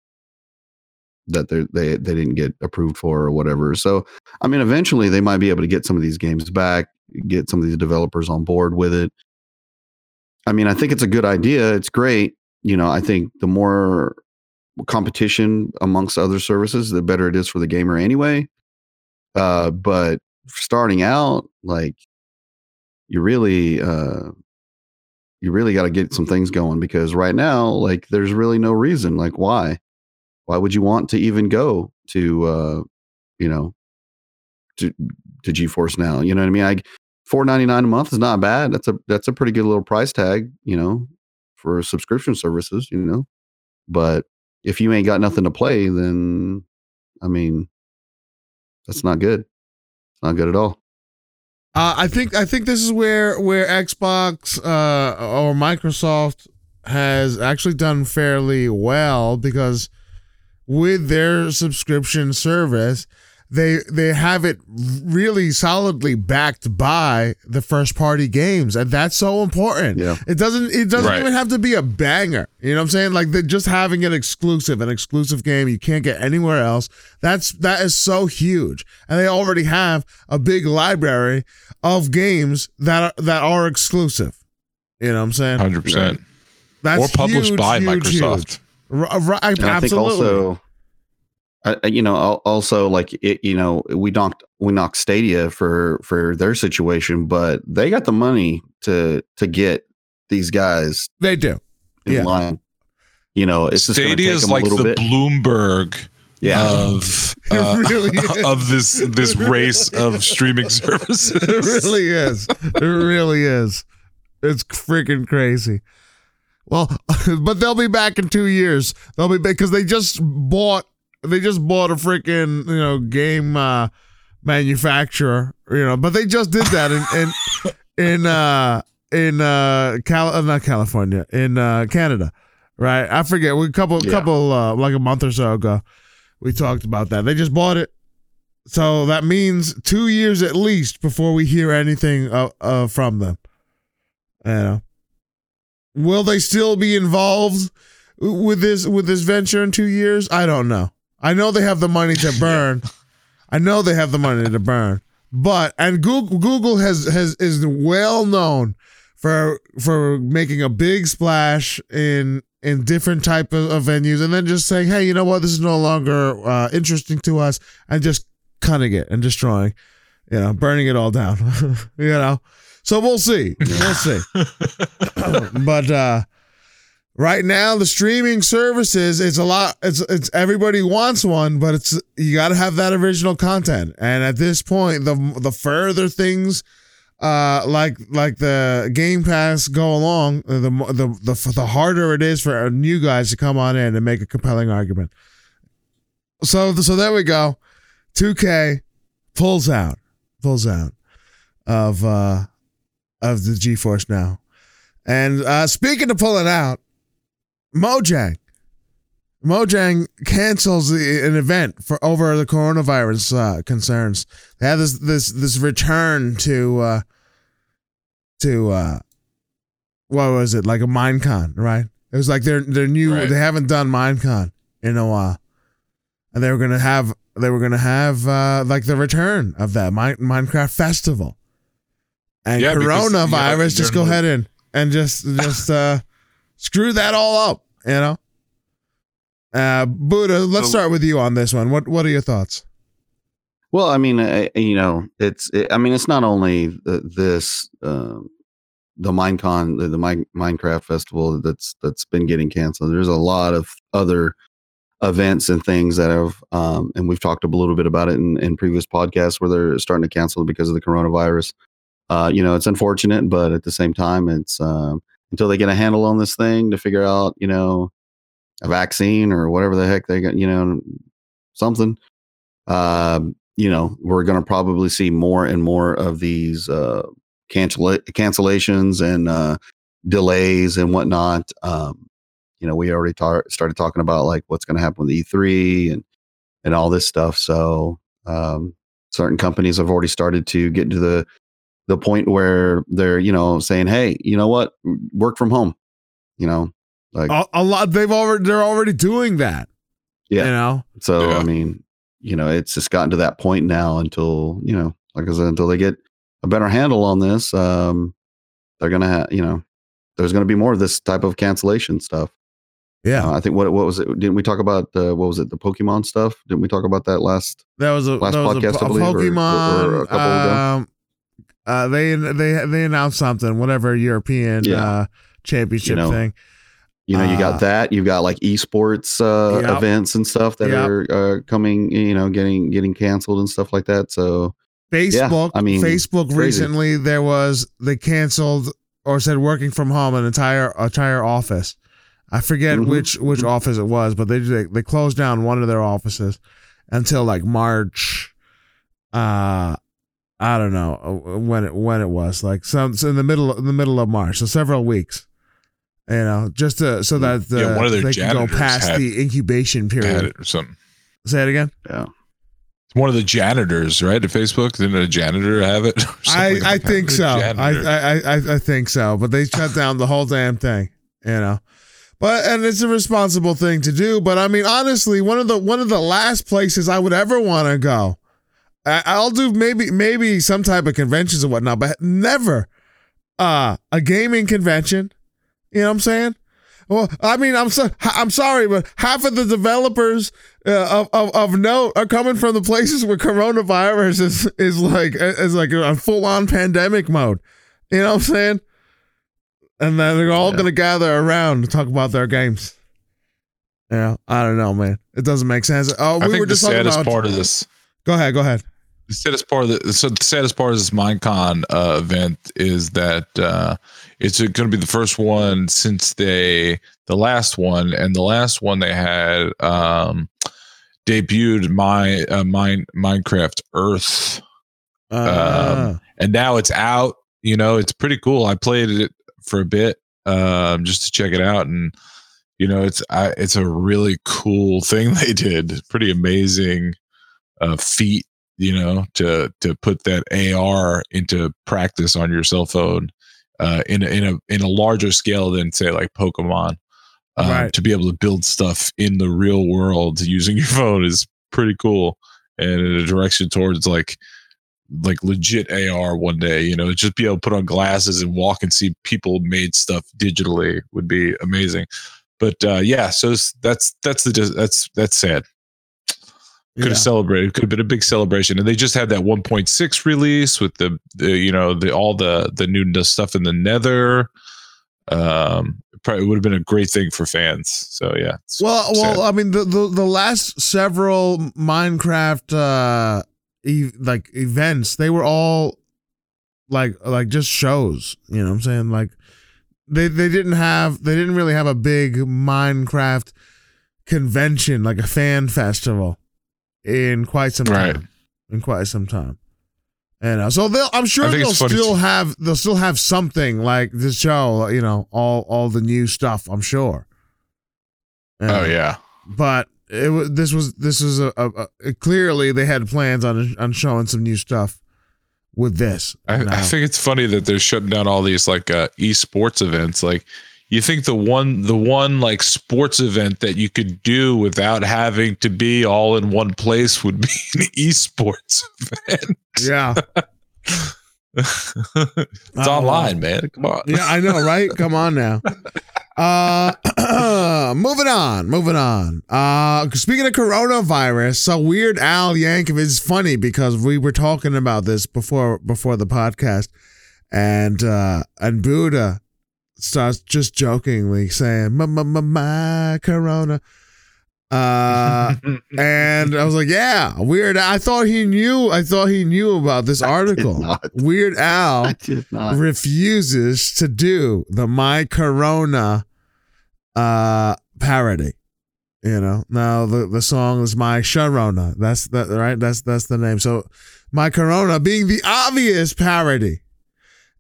that they they they didn't get approved for or whatever. So I mean, eventually they might be able to get some of these games back, get some of these developers on board with it. I mean, I think it's a good idea. It's great. You know, I think the more competition amongst other services, the better it is for the gamer anyway. Uh, but starting out, like you really, uh, you really got to get some things going because right now, like, there's really no reason. Like, why? Why would you want to even go to, uh, you know, to to GeForce now. You know what I mean? I four ninety nine a month is not bad. That's a that's a pretty good little price tag, you know, for subscription services, you know. But if you ain't got nothing to play, then I mean, that's not good. It's not good at all. Uh, I think I think this is where where Xbox uh, or Microsoft has actually done fairly well because with their subscription service, they they have it really solidly backed by the first party games, and that's so important. Yeah. It doesn't it doesn't Right. even have to be a banger. You know what I'm saying? Like the, just having an exclusive, an exclusive game you can't get anywhere else. That's that is so huge. And they already have a big library of games that are that are exclusive. You know what I'm saying? Hundred percent. That's Or published huge, by huge, Microsoft. huge. R- uh, r- And I think also, uh, uh, you know, also like it, you know, we knocked we knocked Stadia for for their situation, but they got the money to to get these guys they do. in Yeah. line. you know, it's just Stadia take is them like a little the bit. Bloomberg yeah, of uh, really of this this race of streaming services. it really is. It really is. It's freaking crazy. Well, but they'll be back in two years. They'll be back because they just bought. They just bought a freaking you know game uh, manufacturer. You know, but they just did that in in in uh, in uh, Cal uh, not California in uh, Canada, right? I forget. We couple Yeah. couple uh, like a month or so ago, we talked about that. They just bought it. So that means two years at least before we hear anything uh, uh, from them. You know, will they still be involved with this with this venture in two years? I don't know. I know they have the money to burn. I know they have the money to burn. But and Google Google has has is well known for for making a big splash in in different type of, of venues and then just saying, hey, you know what, this is no longer uh, interesting to us, and just cutting it and destroying, you know, burning it all down, you know. So we'll see, we'll see. but uh, right now, the streaming services, it's a lot. It's it's everybody wants one, but it's you got to have that original content. And at this point, the the further things uh like like the game pass go along the the the the harder it is for new guys to come on in and make a compelling argument so so there we go 2k pulls out pulls out of uh of the geforce now and uh speaking of pulling out mojang. Mojang cancels the, an event for over the coronavirus uh concerns. They have this this this return to uh to uh what was it? Like a minecon right? It was like their their new Right. they haven't done minecon in a while. And they were gonna have they were gonna have uh like the return of that Mine, minecraft festival. And Yeah, because, you know, coronavirus just go ahead and and just just uh screw that all up you know uh buddha let's start with you on this one what what are your thoughts Well, I mean, uh, you know, it's. It, I mean, it's not only the, this, um, the Minecon, the, the Mine, Minecraft festival that's that's been getting canceled. There's a lot of other events and things that have, um, and we've talked a little bit about it in, in previous podcasts where they're starting to cancel because of the coronavirus. Uh, you know, it's unfortunate, but at the same time, it's um, until they get a handle on this thing to figure out, you know, a vaccine or whatever the heck they got, you know, something. Um, you know, we're going to probably see more and more of these uh, cancel- cancellations and uh, delays and whatnot. Um, you know, we already tar- started talking about like what's going to happen with E3 and and all this stuff. So um, certain companies have already started to get into the the point where they're you know saying, hey, you know what, work from home. You know, like a, a lot they've already they're already doing that Yeah. you know So Yeah. I mean, you know, it's just gotten to that point now until you know, like I said, until they get a better handle on this, um, they're gonna have, you know, there's gonna be more of this type of cancellation stuff. yeah Uh, I think what what was it? Didn't we talk about uh, what was it? The Pokemon stuff? Didn't we talk about that last? That was a Last that was podcast, a, I a believe, or- or- Pokemon. or a couple ago. um, uh, they they they announced something, whatever European Yeah. uh, championship You know, thing. You know, you Uh, got that. You've got like esports uh, Yep. events and stuff that Yep. are uh, coming. You know, getting getting canceled and stuff like that. So Facebook. I mean, Facebook crazy. recently there was they canceled or said working from home an entire entire office. I forget Mhm. which which Mhm. office it was, but they, they they closed down one of their offices until like March. Uh I don't know uh, when it when it was like some so in the middle in the middle of March, so several weeks. You know, just to, so that the, Yeah, one of their they can go janitors past had- the incubation period. or something. Say it again. yeah, One of the janitors, right? At Facebook, didn't a janitor have it? or I, something I that? think so. I. I I I think so. But they shut down the whole damn thing. You know. But and it's a responsible thing to do. But I mean, honestly, one of the one of the last places I would ever want to go. I, I'll do maybe maybe some type of conventions or whatnot, but never uh a gaming convention. You know what I'm saying? Well, I mean, I'm so I'm sorry, but half of the developers uh, of, of of note are coming from the places where coronavirus is is like is like a full on pandemic mode. You know what I'm saying? And then they're all Yeah. going to gather around to talk about their games. Yeah, I don't know, man. It doesn't make sense. Oh, I we think were the just talking saddest about. part of this, Go ahead, go ahead. The saddest part of the, so the saddest part of this Minecon uh, event is that uh, it's going to be the first one since they the last one, and the last one they had um, debuted my uh, mine Minecraft Earth, Uh, and now it's out. You know, it's pretty cool. I played it for a bit um, just to check it out, and you know, it's I, it's a really cool thing they did. Pretty amazing uh, feat, you know, to to put that AR into practice on your cell phone uh, in a, in a in a larger scale than say like Pokemon. Um, Right. To be able to build stuff in the real world using your phone is pretty cool, and in a direction towards like like legit AR one day. You know, just be able to put on glasses and walk and see people made stuff digitally would be amazing. But uh, yeah, so that's that's the that's that's sad. Could yeah. have celebrated. Could have been a big celebration, and they just had that 1.6 release with the, the you know the all the the new stuff in the Nether. Um, probably would have been a great thing for fans. So yeah, Well, sad. well, I mean, the, the the last several Minecraft uh e- like events, they were all like like just shows. You know what I'm saying? Like they they didn't have they didn't really have a big Minecraft convention like a fan festival in quite some time. Right. In quite some time. And uh, so they'll, I'm sure they'll still have they'll still have something like this show. You know, all all the new stuff. I'm sure. oh yeah. but it was this was this was a, a, a clearly they had plans on on showing some new stuff with this. I. I think it's funny that they're shutting down all these like uh, esports events. Like, you think the one the one like sports event that you could do without having to be all in one place would be an esports event. yeah, it's Oh, online, man. Come on. yeah, I know, right? Come on now. Uh, moving on, moving on. Uh, speaking of coronavirus, so Weird Al Yankovic is funny because we were talking about this before before the podcast, and uh, and Buddha starts just jokingly saying, "My my my, my corona." Uh, and I was like, "Yeah, Weird." I thought he knew. I thought he knew about this I article. Weird Al I did not. refuses to do the My Corona uh parody. You know, now the, the song is My Sharona. That's that right. That's that's the name. So My Corona being the obvious parody.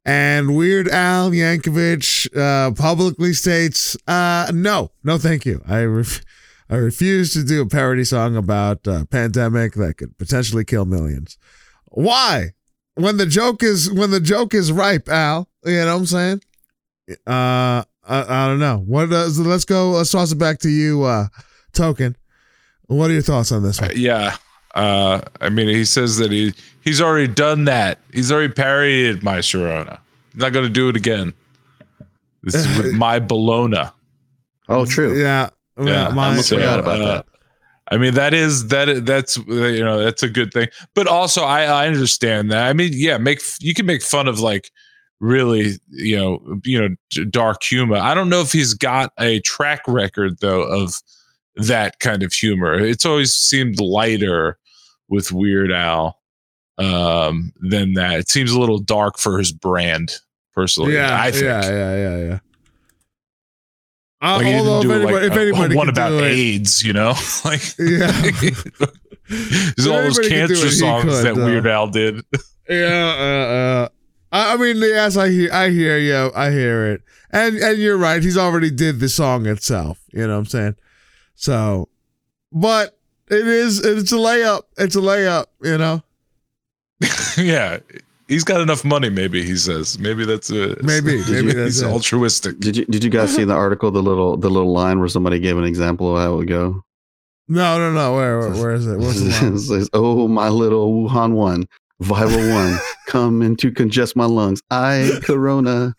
And Weird Al Yankovic uh, publicly states, uh, "No, no, thank you. I ref- I refuse to do a parody song about a pandemic that could potentially kill millions. Why? When the joke is when the joke is ripe, Al. You know what I'm saying? Uh, I, I don't know. What? Uh, so let's go. Let's toss it back to you, uh, Token. What are your thoughts on this Uh, one? yeah. Uh, I mean, he says that he he's already done that. He's already parodied my Sharona. He's not going to do it again. This is with my Bologna. Oh, true. Yeah, Yeah, my- I almost So, forgot about uh, that. I mean, that is that that's you know that's a good thing. But also, I I understand that. I mean, yeah, make you can make fun of like really you know you know dark humor. I don't know if he's got a track record though of that kind of humor. It's always seemed lighter with Weird Al um than that. It seems a little dark for his brand personally. yeah, I think. yeah, yeah, yeah, yeah. Uh, Like although if do anybody, like if anybody one about AIDS, you know, like Yeah. There's all those Everybody could do cancer songs could, that though. Weird Al did. Yeah, uh, uh, I I mean, yes, I hear, I hear you, I hear it, and and you're right. He's already did the song itself. You know what I'm saying? So, but it is, it's a layup. It's a layup. You know, yeah, he's got enough money. Maybe he says. Maybe that's a Maybe, maybe that's he's it. altruistic. Did you did you guys see the article? The little the little line where somebody gave an example of how it would go. no, no, no. Where, where, where is it? Where's the line? it says, "Oh, my little Wuhan one, viral one, coming to congest my lungs. I corona.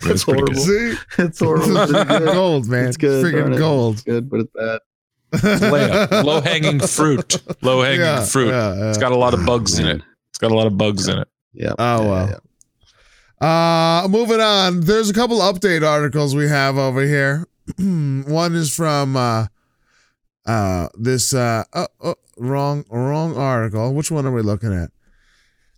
That's It's horrible. See, It's horrible. It's good. gold, man. It's good. darn Freaking it. gold. It's good, but it's bad. Layup. Low hanging fruit. Low hanging Yeah, fruit. yeah, yeah. It's got a lot of bugs in it. It's got a lot of bugs in it. Yeah. Oh yeah, well. yeah. Uh moving on. There's a couple update articles we have over here one is from uh, uh, this uh, oh, oh, wrong wrong article. Which one are we looking at?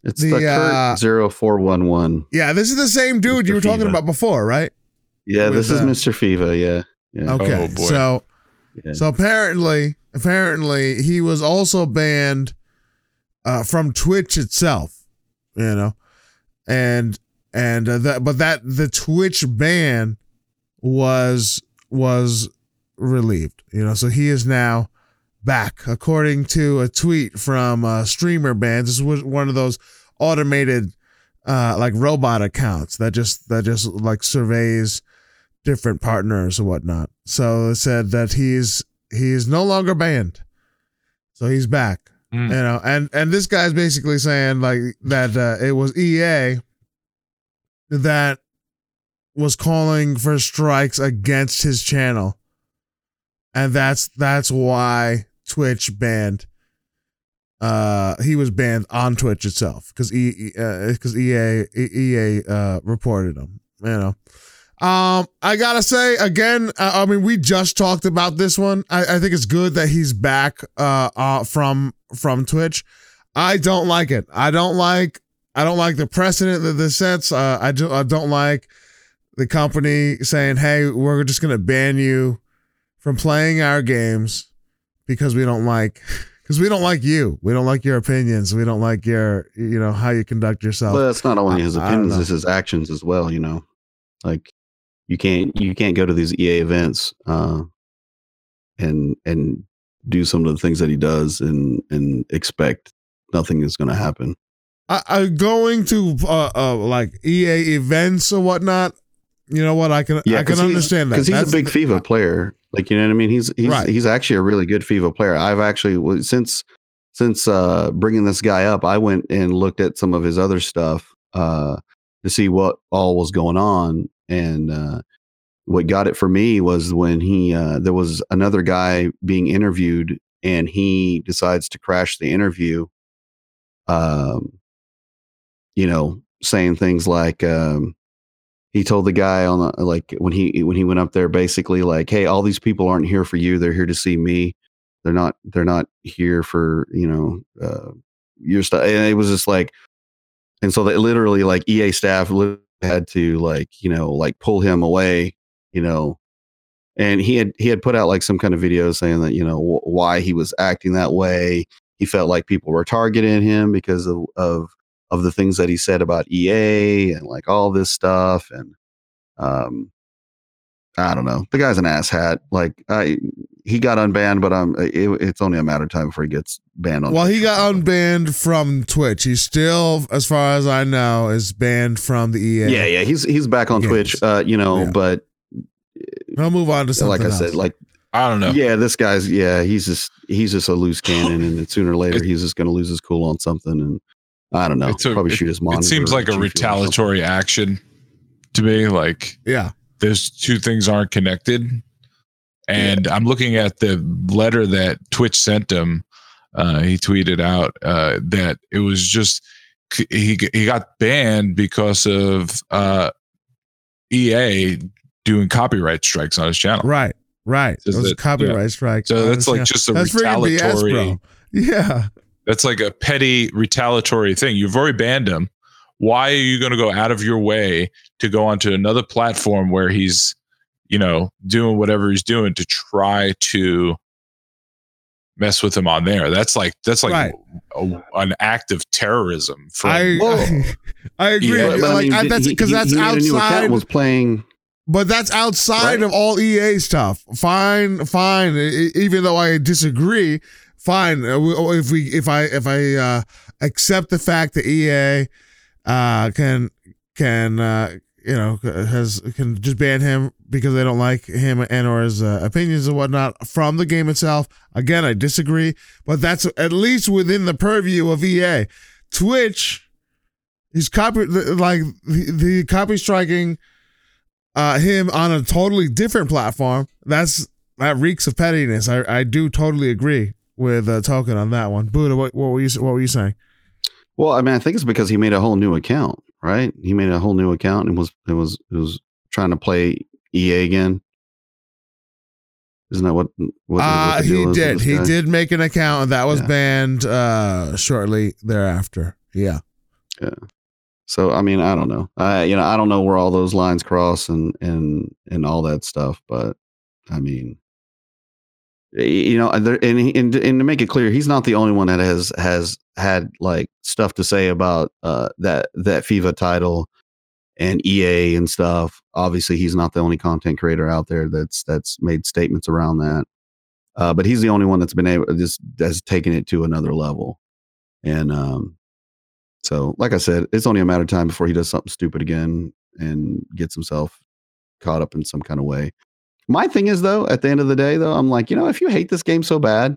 It's The, the, uh, 0411. Yeah, this is the same dude you were talking Fiva. about before, right? Yeah, with, this is uh, Mr. Fiva. Yeah. Yeah. Okay, Oh, boy. so so apparently apparently he was also banned uh, from Twitch itself, you know, and and uh, that but that the Twitch ban was was relieved, you know, so he is now back. According to a tweet from uh, StreamerBans. This was one of those automated uh like robot accounts that just that just like surveys different partners or whatnot. So it said that he's he's no longer banned. So he's back. Hmm. You know, and and this guy's basically saying like that uh, it was EA that was calling for strikes against his channel. And that's that's why Twitch banned uh he was banned on Twitch itself because e, because EA EA uh reported him, you know. Um, I gotta say again. I, I mean, we just talked about this one. I, I think it's good that he's back uh, uh from from Twitch. I don't like it. I don't like. I don't like the precedent that this sets. Uh, I do. I don't like the company saying, "Hey, we're just gonna ban you from playing our games because we don't like." Because we don't like you, we don't like your opinions, we don't like your, you know, how you conduct yourself. Well, it's not only his I- I don't opinions; it's his actions as well. You know, like you can't you can't go to these EA events uh, and and do some of the things that he does and and expect nothing is going to happen. I, I going to uh, uh like EA events or whatnot. You know what? I can I can understand that because he's That's a big the- FIFA player. Like you know what I mean? He's he's Right. he's actually a really good FIFA player. I've actually since since uh, bringing this guy up, I went and looked at some of his other stuff uh, to see what all was going on, and uh, what got it for me was when he uh, there was another guy being interviewed, and he decides to crash the interview. Um, you know, saying things like. Um, he told the guy on the like when he when he went up there basically like hey all these people aren't here for you they're here to see me they're not they're not here for you know uh your stuff and it was just like and so they literally like ea staff had to like you know like pull him away you know and he had he had put out like some kind of video saying that you know wh- why he was acting that way he felt like people were targeting him because of of of the things that he said about EA and like all this stuff and um I don't know. The guy's an asshat. Like I he got unbanned, but um it, it's only a matter of time before he gets banned on Well, he got unbanned from Twitch. He's still, as far as I know, is banned from the EA. Yeah, yeah, he's he's back on Games. Twitch. Uh, you know, Yeah. but I'll move on to something like I else. said, like I don't know. yeah, this guy's yeah, he's just he's just a loose cannon and sooner or later It- he's just gonna lose his cool on something and I don't know. It's a- probably shoot his monitor. It seems like a shoot you or something. retaliatory action to me. Like yeah, those two things aren't connected. And I'm looking at the letter that Twitch sent him. Uh, he tweeted out uh, that it was just he he got banned because of uh, EA doing copyright strikes on his channel. right, right. Says Those that- copyright strikes. So that's like just a That's BS, retaliatory. bro. Yeah, That's like a petty retaliatory thing. You've already banned him. Why are you going to go out of your way to go onto another platform where he's, you know, doing whatever he's doing to try to mess with him on there? That's like that's like Right. a, an act of terrorism. From, I, I I agree. Yeah, But, but, I mean, I- that's because that's he made a new account outside. was playing But that's outside Right. of all EA stuff. Fine, fine. Even though I disagree, fine. Uh, If we, if I, if I uh, accept the fact that EA uh, can, can, uh, you know, has can just ban him because they don't like him and or his uh, opinions and whatnot from the game itself. Again, I disagree, but that's at least within the purview of EA. Twitch, he's copy like the, the copy striking uh him on a totally different platform. That's that reeks of pettiness. I i do totally agree with uh token on that one. Buddha what, what were you what were you saying? Well, I mean, I think it's because he made a whole new account, right? He made a whole new account and was it was it was trying to play EA again. Isn't that what? what, Uh, what he did. He guy? did make an account, and that was Yeah. banned uh, shortly thereafter. Yeah. Yeah. So I mean, I don't know. I you know I don't know where all those lines cross and and and all that stuff. But I mean, you know, and, and and to make it clear, he's not the only one that has has had like stuff to say about uh that that FIFA title and EA and stuff. Obviously, he's not the only content creator out there that's that's made statements around that. Uh, but he's the only one that's been able just has taken it to another level. And um, so, like I said, it's only a matter of time before he does something stupid again and gets himself caught up in some kind of way. My thing is, though, at the end of the day, though, I'm like, you know, if you hate this game so bad,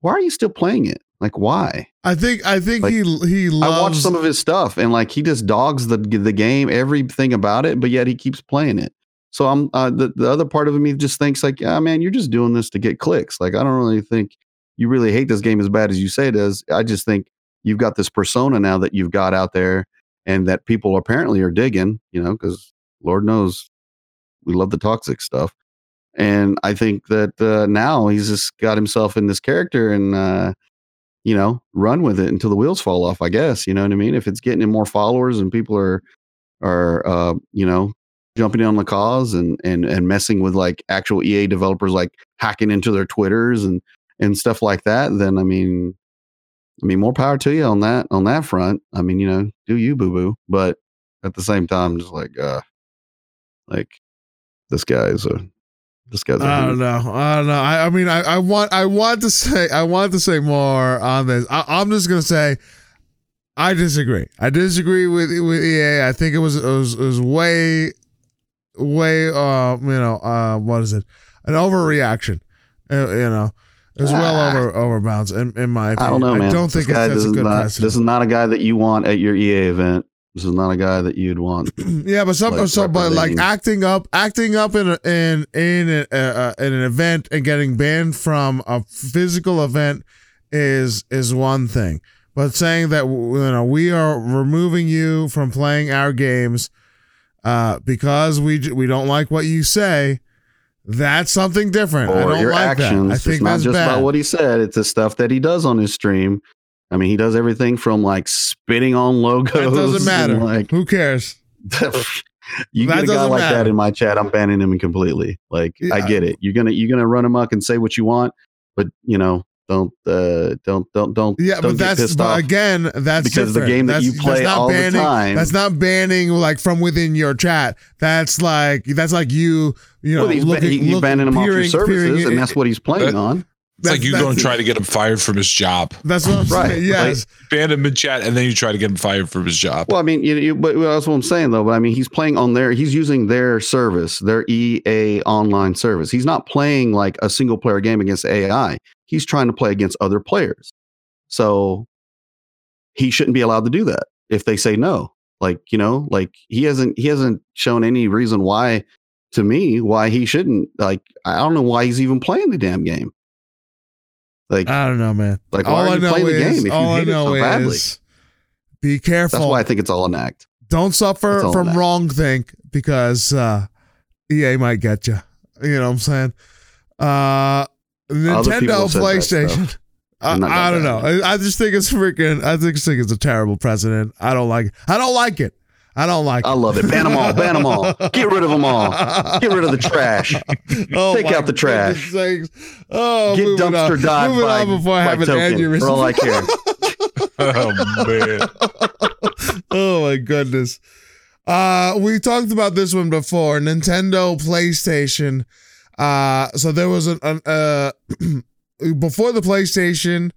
why are you still playing it? Like, why? I think I think Like, he he loves I watched some of his stuff, and like, he just dogs the the game, everything about it, but yet he keeps playing it. So I'm uh, the the other part of me just thinks like, yeah, man, you're just doing this to get clicks. Like, I don't really think you really hate this game as bad as you say it is. I just think you've got this persona now that you've got out there, and that people apparently are digging. You know, because Lord knows we love the toxic stuff. And I think that uh, now he's just got himself in this character and, uh, you know, run with it until the wheels fall off, I guess. You know what I mean? If it's getting him more followers and people are, are, uh, you know, jumping on the cause and, and, and messing with like actual EA developers, like hacking into their Twitters and, and stuff like that, then I mean, I mean, more power to you on that, on that front. I mean, you know, do you boo boo, but at the same time, just like, uh, like this guy is a, this guy's I don't know. I don't know. I, I mean, I, I want I want to say I want to say more on this. I, I'm just gonna say I disagree. I disagree with with EA. I think it was it was, it was way way uh you know uh what is it an overreaction. Uh, you know. It was well Ah. over over bounds in, in my opinion. I don't know, man. I don't This think it guy, sets this a good not, precedent. This is not a guy that you want at your EA event. This is not a guy that you'd want. yeah, but some like so but like acting up, acting up in a, in in a, uh, in an event and getting banned from a physical event is is one thing. But saying that you know we are removing you from playing our games uh, because we we don't like what you say, that's something different. I don't your like actions. that. I it's think not that's just bad. about what he said. It's the stuff that he does on his stream. I mean, he does everything from like spitting on logos. that doesn't matter. Like Who cares? you That get a guy like matter. that in my chat, I'm banning him completely. Like I get it. You're gonna you're gonna run amok and say what you want, but you know, don't uh don't don't don't Yeah, don't but that's but again that's because the game that That's- you play not all banning, the time. That's not banning like from within your chat. That's like that's like you you know well, he's, looking, ban- he's look- banning him off your services, peering and that's what he's playing That- on. It's like you go and that's- try to get him fired from his job. That's what I'm Right. saying. Yes, Ban him in chat, and then you try to get him fired from his job. Well, I mean, you, you, but that's what I'm saying though. But I mean, he's playing on their, he's using their service, their EA online service. He's not playing like a single player game against AI. He's trying to play against other players. So he shouldn't be allowed to do that if they say no. Like you know, like he hasn't he hasn't shown any reason why to me why he shouldn't. Like I don't know why he's even playing the damn game. Like I don't know, man. like why all are I you know playing the is game if you all I know so badly? is be careful. That's why I think it's all an act. Don't suffer from wrong think because uh, EA might get you. You know what I'm saying? Uh, Nintendo, PlayStation. I, I don't know. I, I just think it's freaking. I just think it's a terrible precedent. I don't like. It. I don't like it. I don't like I it. love it. Ban them all. Ban them all. Get rid of them all. Get rid of the trash. Oh Take out the trash. sakes. Oh, Get dumpster on. dive Moving by, before I by have an token. aneurysm. For all I care. oh man, oh my goodness. Uh we talked about this one before. Nintendo PlayStation. Uh so there was an, an uh before the PlayStation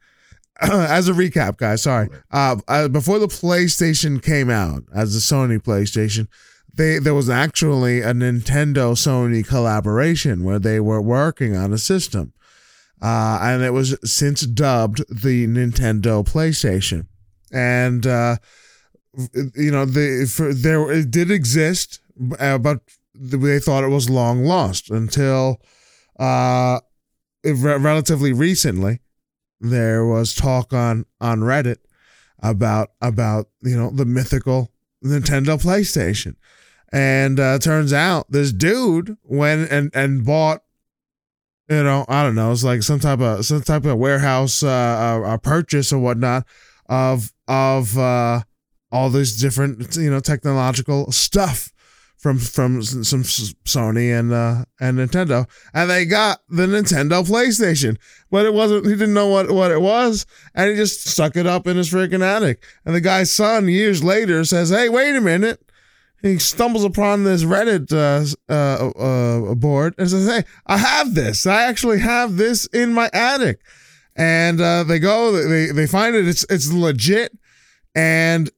as a recap, guys, sorry. Uh, uh before the PlayStation came out as the Sony PlayStation, they there was actually a Nintendo Sony collaboration where they were working on a system. Uh, and it was since dubbed the Nintendo PlayStation. And uh, you know, the for, there it did exist, uh, but they thought it was long lost until uh, re- relatively recently. There was talk on on Reddit about about you know the mythical Nintendo PlayStation, and uh, turns out this dude went and and bought you know, I don't know, it's like some type of some type of warehouse uh, uh purchase or whatnot of of uh all this different you know technological stuff from from some Sony and uh and Nintendo, and they got the Nintendo PlayStation, but it wasn't. He didn't know what what it was, and he just stuck it up in his freaking attic. And the guy's son years later says, "Hey, wait a minute." He stumbles upon this Reddit uh, uh, uh, board and says, "Hey, I have this. I actually have this in my attic." And uh, they go, they they find it. It's it's legit, and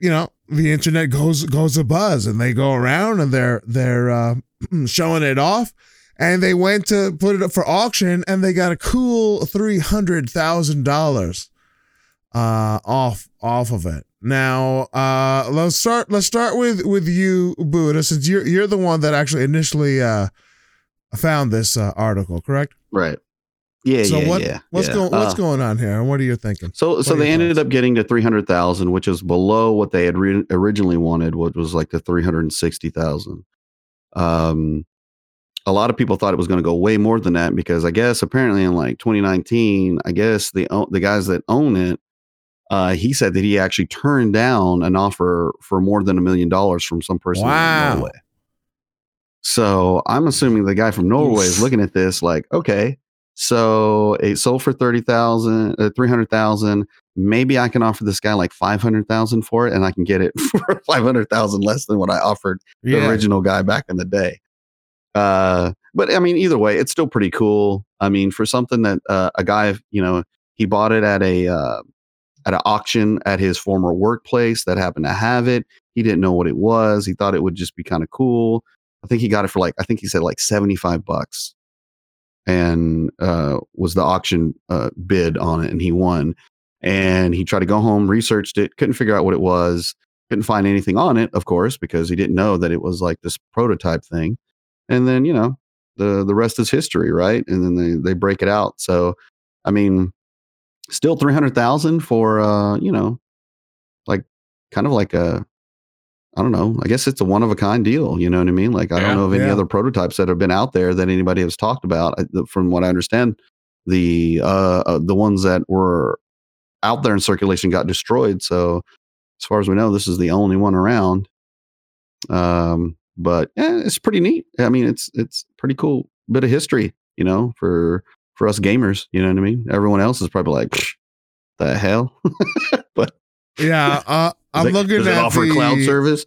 you know the internet goes goes a buzz and they go around and they're they're uh, showing it off and they went to put it up for auction and they got a cool three hundred thousand dollars uh off off of it. Now uh let's start let's start with with you Buddha since you're you're the one that actually initially uh found this uh, article, correct? Right. Yeah, so yeah, what, yeah. What's yeah. going What's Uh, going on here? And what are you thinking? So, so they ended thoughts? up getting to three hundred thousand, which is below what they had re- originally wanted, which was like the three hundred sixty thousand. Um, a lot of people thought it was going to go way more than that because I guess apparently in like 2019, I guess the the guys that own it, uh, he said that he actually turned down an offer for more than a million dollars from some person Wow. in Norway. So I'm assuming the guy from Norway is looking at this like, okay, so it sold for 30,000, uh, 300,000. Maybe I can offer this guy like 500,000 for it and I can get it for 500,000 less than what I offered the original guy back in the day. Uh, but I mean, either way, it's still pretty cool. I mean, for something that uh, a guy, you know, he bought it at a uh, at an auction at his former workplace that happened to have it. He didn't know what it was. He thought it would just be kind of cool. I think he got it for like I think he said like seventy five bucks, and uh, was the auction uh, bid on it, and he won. And he tried to go home, researched it, couldn't figure out what it was, couldn't find anything on it, of course, because he didn't know that it was like this prototype thing. And then you know the the rest is history, right? And then they they break it out. So I mean, still three hundred thousand for uh, you know, like kind of like a I don't know. I guess it's a one of a kind deal. You know what I mean? Like I Yeah. don't know of any Yeah. other prototypes that have been out there that anybody has talked about. I, from what I understand, the uh, uh, the ones that were out there in circulation got destroyed. So as far as we know, this is the only one around. Um, but yeah, it's pretty neat. I mean, it's it's pretty cool bit of history. You know, for for us gamers. You know what I mean? Everyone else is probably like, the hell. but Yeah, uh, I'm does it- looking does it at offer the, cloud service.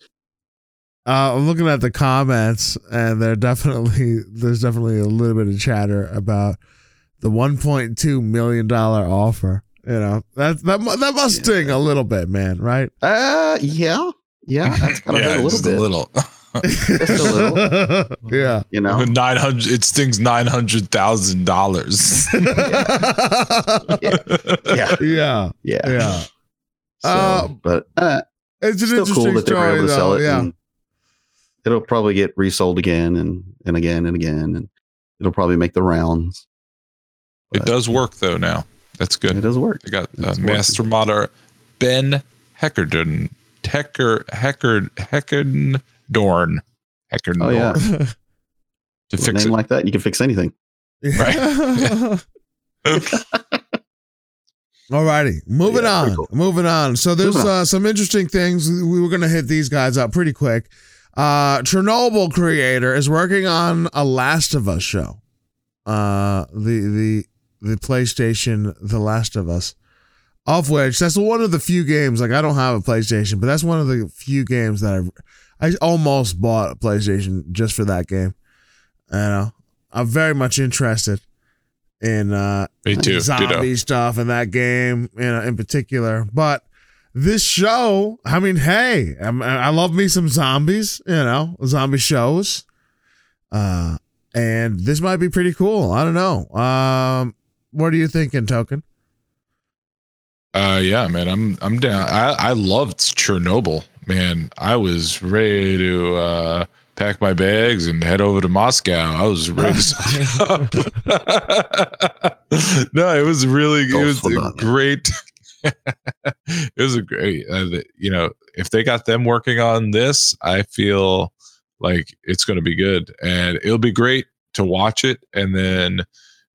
Uh, I'm looking at the comments, and there definitely there's definitely a little bit of chatter about the 1.2 million dollar offer. You know that that that must Yeah. sting a little bit, man. Right? Uh, yeah, yeah, that's kind of yeah, a little just bit. a little. a yeah. You know, Nine hundred. It stings nine hundred thousand dollars. yeah, yeah. yeah. Yeah. So, Uh, but uh, It's still interesting cool that they were able to sell though. it. Yeah. it'll probably get resold again and and again and again, and it'll probably make the rounds. It does work though. Now that's good. It does work. They got uh, master modder Ben Heckerden. Hecker Hecker Heckern Dorn. Heckern Oh yeah, to With a fix name it. like that, you can fix anything. Right. Alrighty, moving Yeah, on. cool. Moving on. So there's uh, some interesting things. We were gonna hit these guys up pretty quick. Uh, Chernobyl creator is working on a Last of Us show. Uh, the the the PlayStation The Last of Us, of which that's one of the few games. Like I don't have a PlayStation, but that's one of the few games that I I almost bought a PlayStation just for that game. Know, I'm very much interested in uh Me too. zombie Ditto. stuff in that game, you know, in particular. But this show, I mean, hey, I'm, I love me some zombies, you know, zombie shows. Uh, and this might be pretty cool. I don't know. Um, what are you thinking, Token? Uh, yeah, man, I'm I'm down. I I loved Chernobyl, man. I was ready to uh, pack my bags and head over to Moscow. I was ready no, it was really it was a great. it was a great. Uh, you know, if they got them working on this, I feel like it's going to be good, and it'll be great to watch it, and then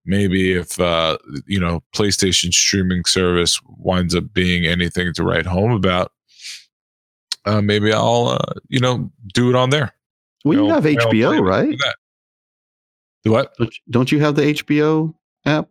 maybe if uh, you know PlayStation streaming service winds up being anything to write home about, uh, maybe I'll uh, you know do it on there. Well, you I'll- have HBO, right? for that. The what? Don't you- Don't you have the HBO app?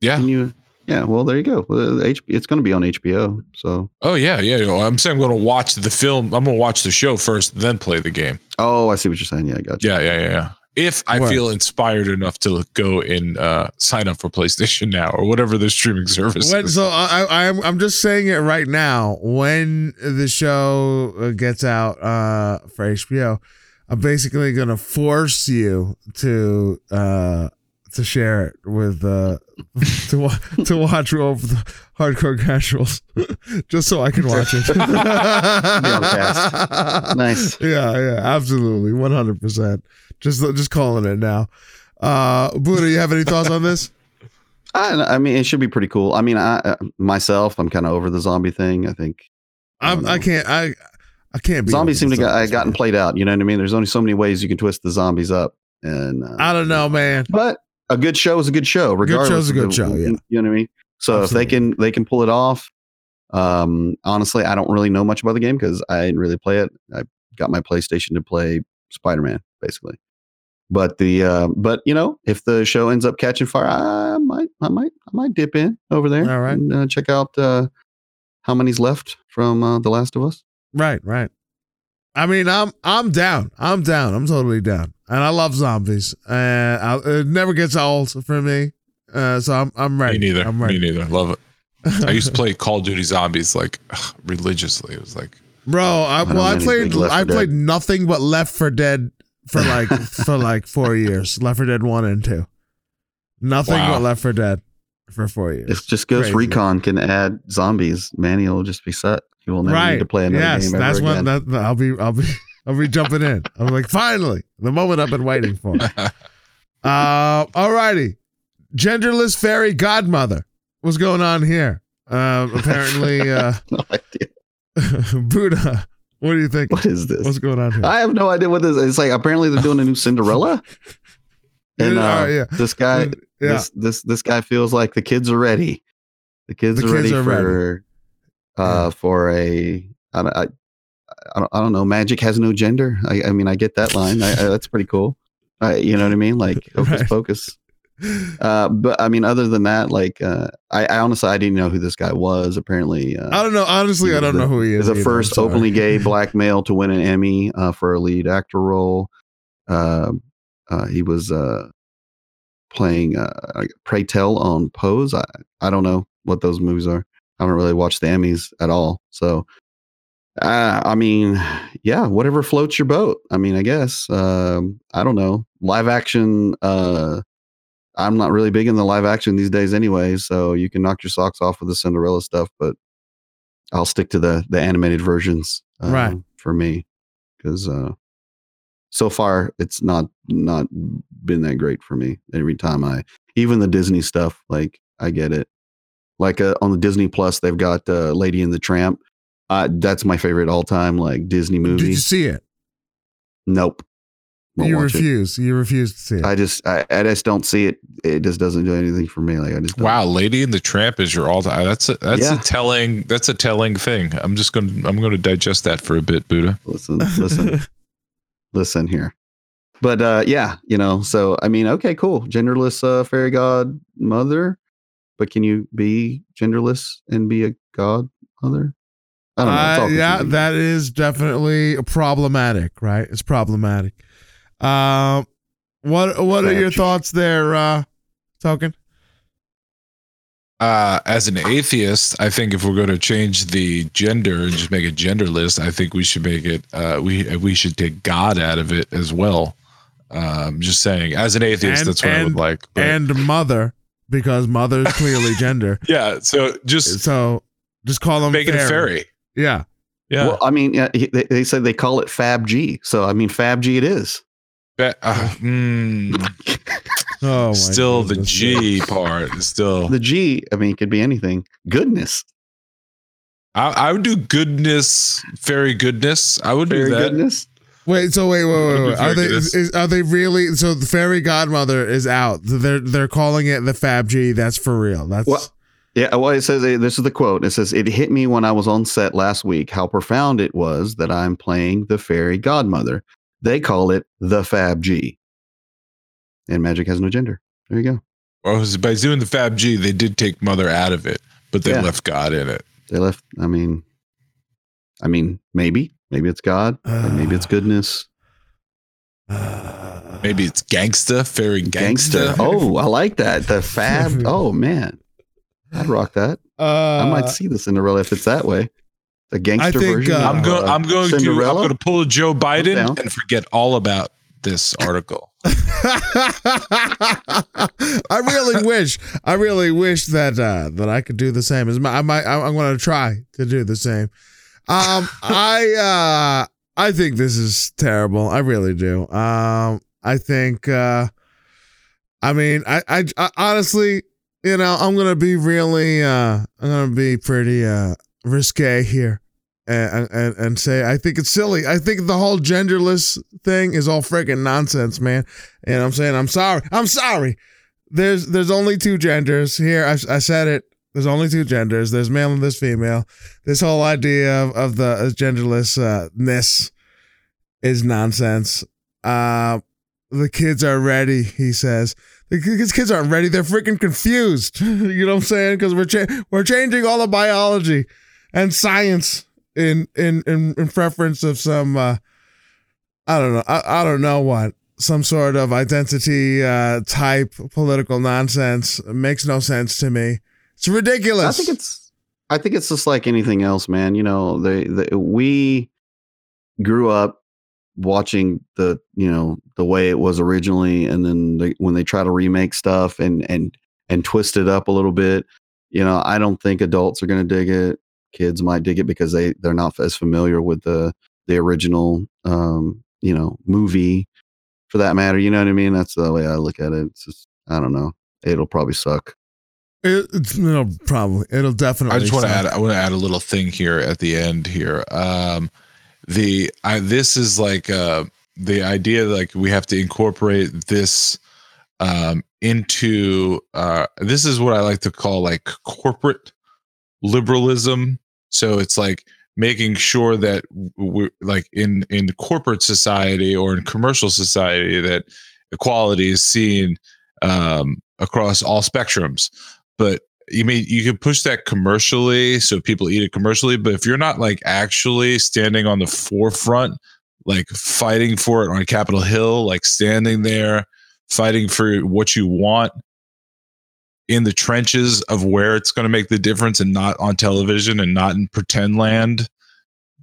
Yeah. Can you? Yeah. Well, there you go. Well, it's going to be on HBO. So. Oh yeah, yeah. you know, I'm saying I'm going to watch the film. I'm going to watch the show first, then play the game. Oh, I see what you're saying. Yeah, I got you. Yeah, yeah, yeah. yeah. If I Right. feel inspired enough to go and uh, sign up for PlayStation Now or whatever the streaming service When, is. so I, I, I'm I'm just saying it right now. When the show uh, gets out uh, for HBO, I'm basically gonna force you to uh, to share it with uh, to wa- to watch over the hardcore casuals, just so I can watch it. Nice. Yeah, yeah, absolutely, 100. percent Just just calling it now. Uh, Buddha, you have any thoughts on this? I, I mean, it should be pretty cool. I mean, I uh, myself, I'm kind of over the zombie thing. I think I I can't. I I can't be. zombies seem to zombies, I gotten played out. You know what I mean? There's only so many ways you can twist the zombies up, and uh, I don't know, man. but a good show is a good show. Regardless, show's a good the- show, yeah. You know what I mean? So if they can they can pull it off. Um, honestly, I don't really know much about the game because I didn't really play it. I got my PlayStation to play Spider Man, basically. But the uh, but you know, if the show ends up catching fire, I might I might I might dip in over there. All right. and uh, check out uh, how many's left from uh, The Last of Us. Right, right. I mean, I'm I'm down. I'm down. I'm totally down. And I love zombies. And I, it never gets old for me. Uh, so I'm I'm ready. Me neither. I'm Me neither. Love it. I used to play Call of Duty Zombies like ugh, religiously. It was like Bro, I, well, I played I 4 Dead. played nothing but Left for Dead for like for like four years. Left for Dead one and two. Nothing Wow. but Left for Dead for four years. If just Ghost Crazy. Recon can add zombies, Manny will just be set. He will never right. need to play another yes, game ever that's again. when that, I'll be I'll be I'll be jumping in. I'm like, finally, the moment I've been waiting for. Uh, alrighty. Genderless fairy godmother. What's going on here? Um, apparently, uh, no idea. Buddha. What do you think? What is this? What's going on here? I have no idea what this is. It's like apparently they're doing a new Cinderella. And Yeah, uh, yeah. this guy, yeah. this this this guy feels like the kids are ready. The kids The are kids ready are for uh for a I don't, I, I don't I don't know. Magic has no gender. I, I mean, I get that line. I, I, that's pretty cool. I, you know what I mean? Like focus, Right. pocus. Uh, but I mean, other than that, like uh, I, I honestly I didn't know who this guy was. Apparently, uh, I don't know. Honestly, I don't know who he is. the first openly gay black male to win an Emmy uh, for a lead actor role. Uh, uh, he was uh, playing uh, Pray Tell on Pose. I, I don't know what those movies are. I don't really watch the Emmys at all. So, uh, I mean, yeah, whatever floats your boat. I mean, I guess. Um, I don't know. Live action. Uh, I'm not really big in the live action these days anyway. So you can knock your socks off with the Cinderella stuff, but I'll stick to the the animated versions, uh, Right. For me, because uh, so far it's not not been that great for me. Every time I, even the Disney stuff, like I get it. Like uh, on the Disney Plus, they've got uh, Lady and the Tramp. Uh, that's my favorite all time like Disney movie. Did you see it? nope. Won't you watch it. refuse. You refuse to see it. I just I, I just don't see it. It just doesn't do anything for me. Like I just don't. wow, Lady and the Tramp is your all time. That's a that's Yeah. a telling that's a telling thing. I'm just gonna I'm gonna digest that for a bit, Buddha. Listen, listen, listen here. But uh yeah, you know, so I mean, okay, cool. Genderless uh fairy god mother. But can you be genderless and be a god mother? I don't know. It's Uh, yeah, that is definitely problematic, right? It's problematic. Um, what what are your thoughts there, uh, Token? Uh, as an atheist, I think if we're going to change the gender and just make it genderless, I think we should make it. Uh, we we should take God out of it as well. Um, just saying, as an atheist, And- that's what I would like. But- And mother, because mother is clearly gender. yeah, so just So just call them make it a fairy. Yeah. Yeah, Well, I mean, yeah, they, they said they call it Fab G. So I mean, Fab G it is. Be- uh, mm, Oh, my still the goodness. G part still. The G, I mean, it could be anything. Goodness, I, I would do goodness, fairy goodness. I would fairy do that. goodness. Wait, so wait, wait, wait, It'll wait. Are they very is, are they really? So the fairy godmother is out. They're they're calling it the Fab G. That's for real. That's Well, Yeah, well, it says this is the quote. It says, It hit me when I was on set last week how profound it was that I'm playing the fairy godmother. They call it the Fab G. And magic has no gender. There you go. Well, by doing the Fab G, they did take mother out of it, but they Yeah. left God in it. They left, I mean, I mean, maybe, maybe it's God, and maybe it's goodness. Maybe it's gangsta, fairy gangsta. Gangsta. Oh, I like that. The Fab. Oh, man. I'd rock that. Uh, I might see this in the Cinderella if it's that way. The gangster think, version. uh, I'm of, going. uh, I'm going to. I'm going to pull Joe Biden and forget all about this article. I really wish, I really wish that uh, that I could do the same. As my, I might, I'm going to try to do the same. Um, I uh, I think this is terrible. I really do. Um, I think, uh, I mean, I, I, I honestly, you know, I'm gonna be really, uh, I'm gonna be pretty uh risque here. And, and and say I think it's silly. I think the whole genderless thing is all freaking nonsense, man. And I'm saying I'm sorry. I'm sorry. There's there's only two genders here. I, I said it. There's only two genders. There's male and there's female. This whole idea of, of the uh, genderless uh, ness is nonsense. Uh, the kids are ready. He says the kids kids aren't ready. They're freaking confused. you know what I'm saying? Because we're cha- we're changing all the biology and science in in in, in preference of some. Uh, I don't know. I, I don't know what some sort of identity uh, type political nonsense It makes no sense to me. It's ridiculous. I think it's I think it's just like anything else, man. You know, they, they we grew up watching the you know the way it was originally, and then they, when they try to remake stuff and and and twist it up a little bit, you know, I don't think adults are going to dig it. Kids might dig it because they they're not as familiar with the the original um you know movie for that matter. You know what I mean? That's the way I look at it. It's just I don't know. It'll probably suck. It, it's, it'll probably. It'll definitely. I just want to add. I want to add a little thing here at the end here. Um, the I, this is like uh, the idea like we have to incorporate this um, into uh, this is what I like to call like corporate liberalism. So it's like making sure that we're like in in corporate society or in commercial society that equality is seen um, across all spectrums. But you mean you can push that commercially so people eat it commercially, but if you're not like actually standing on the forefront, like fighting for it on Capitol Hill, like standing there fighting for what you want in the trenches of where it's going to make the difference and not on television and not in pretend land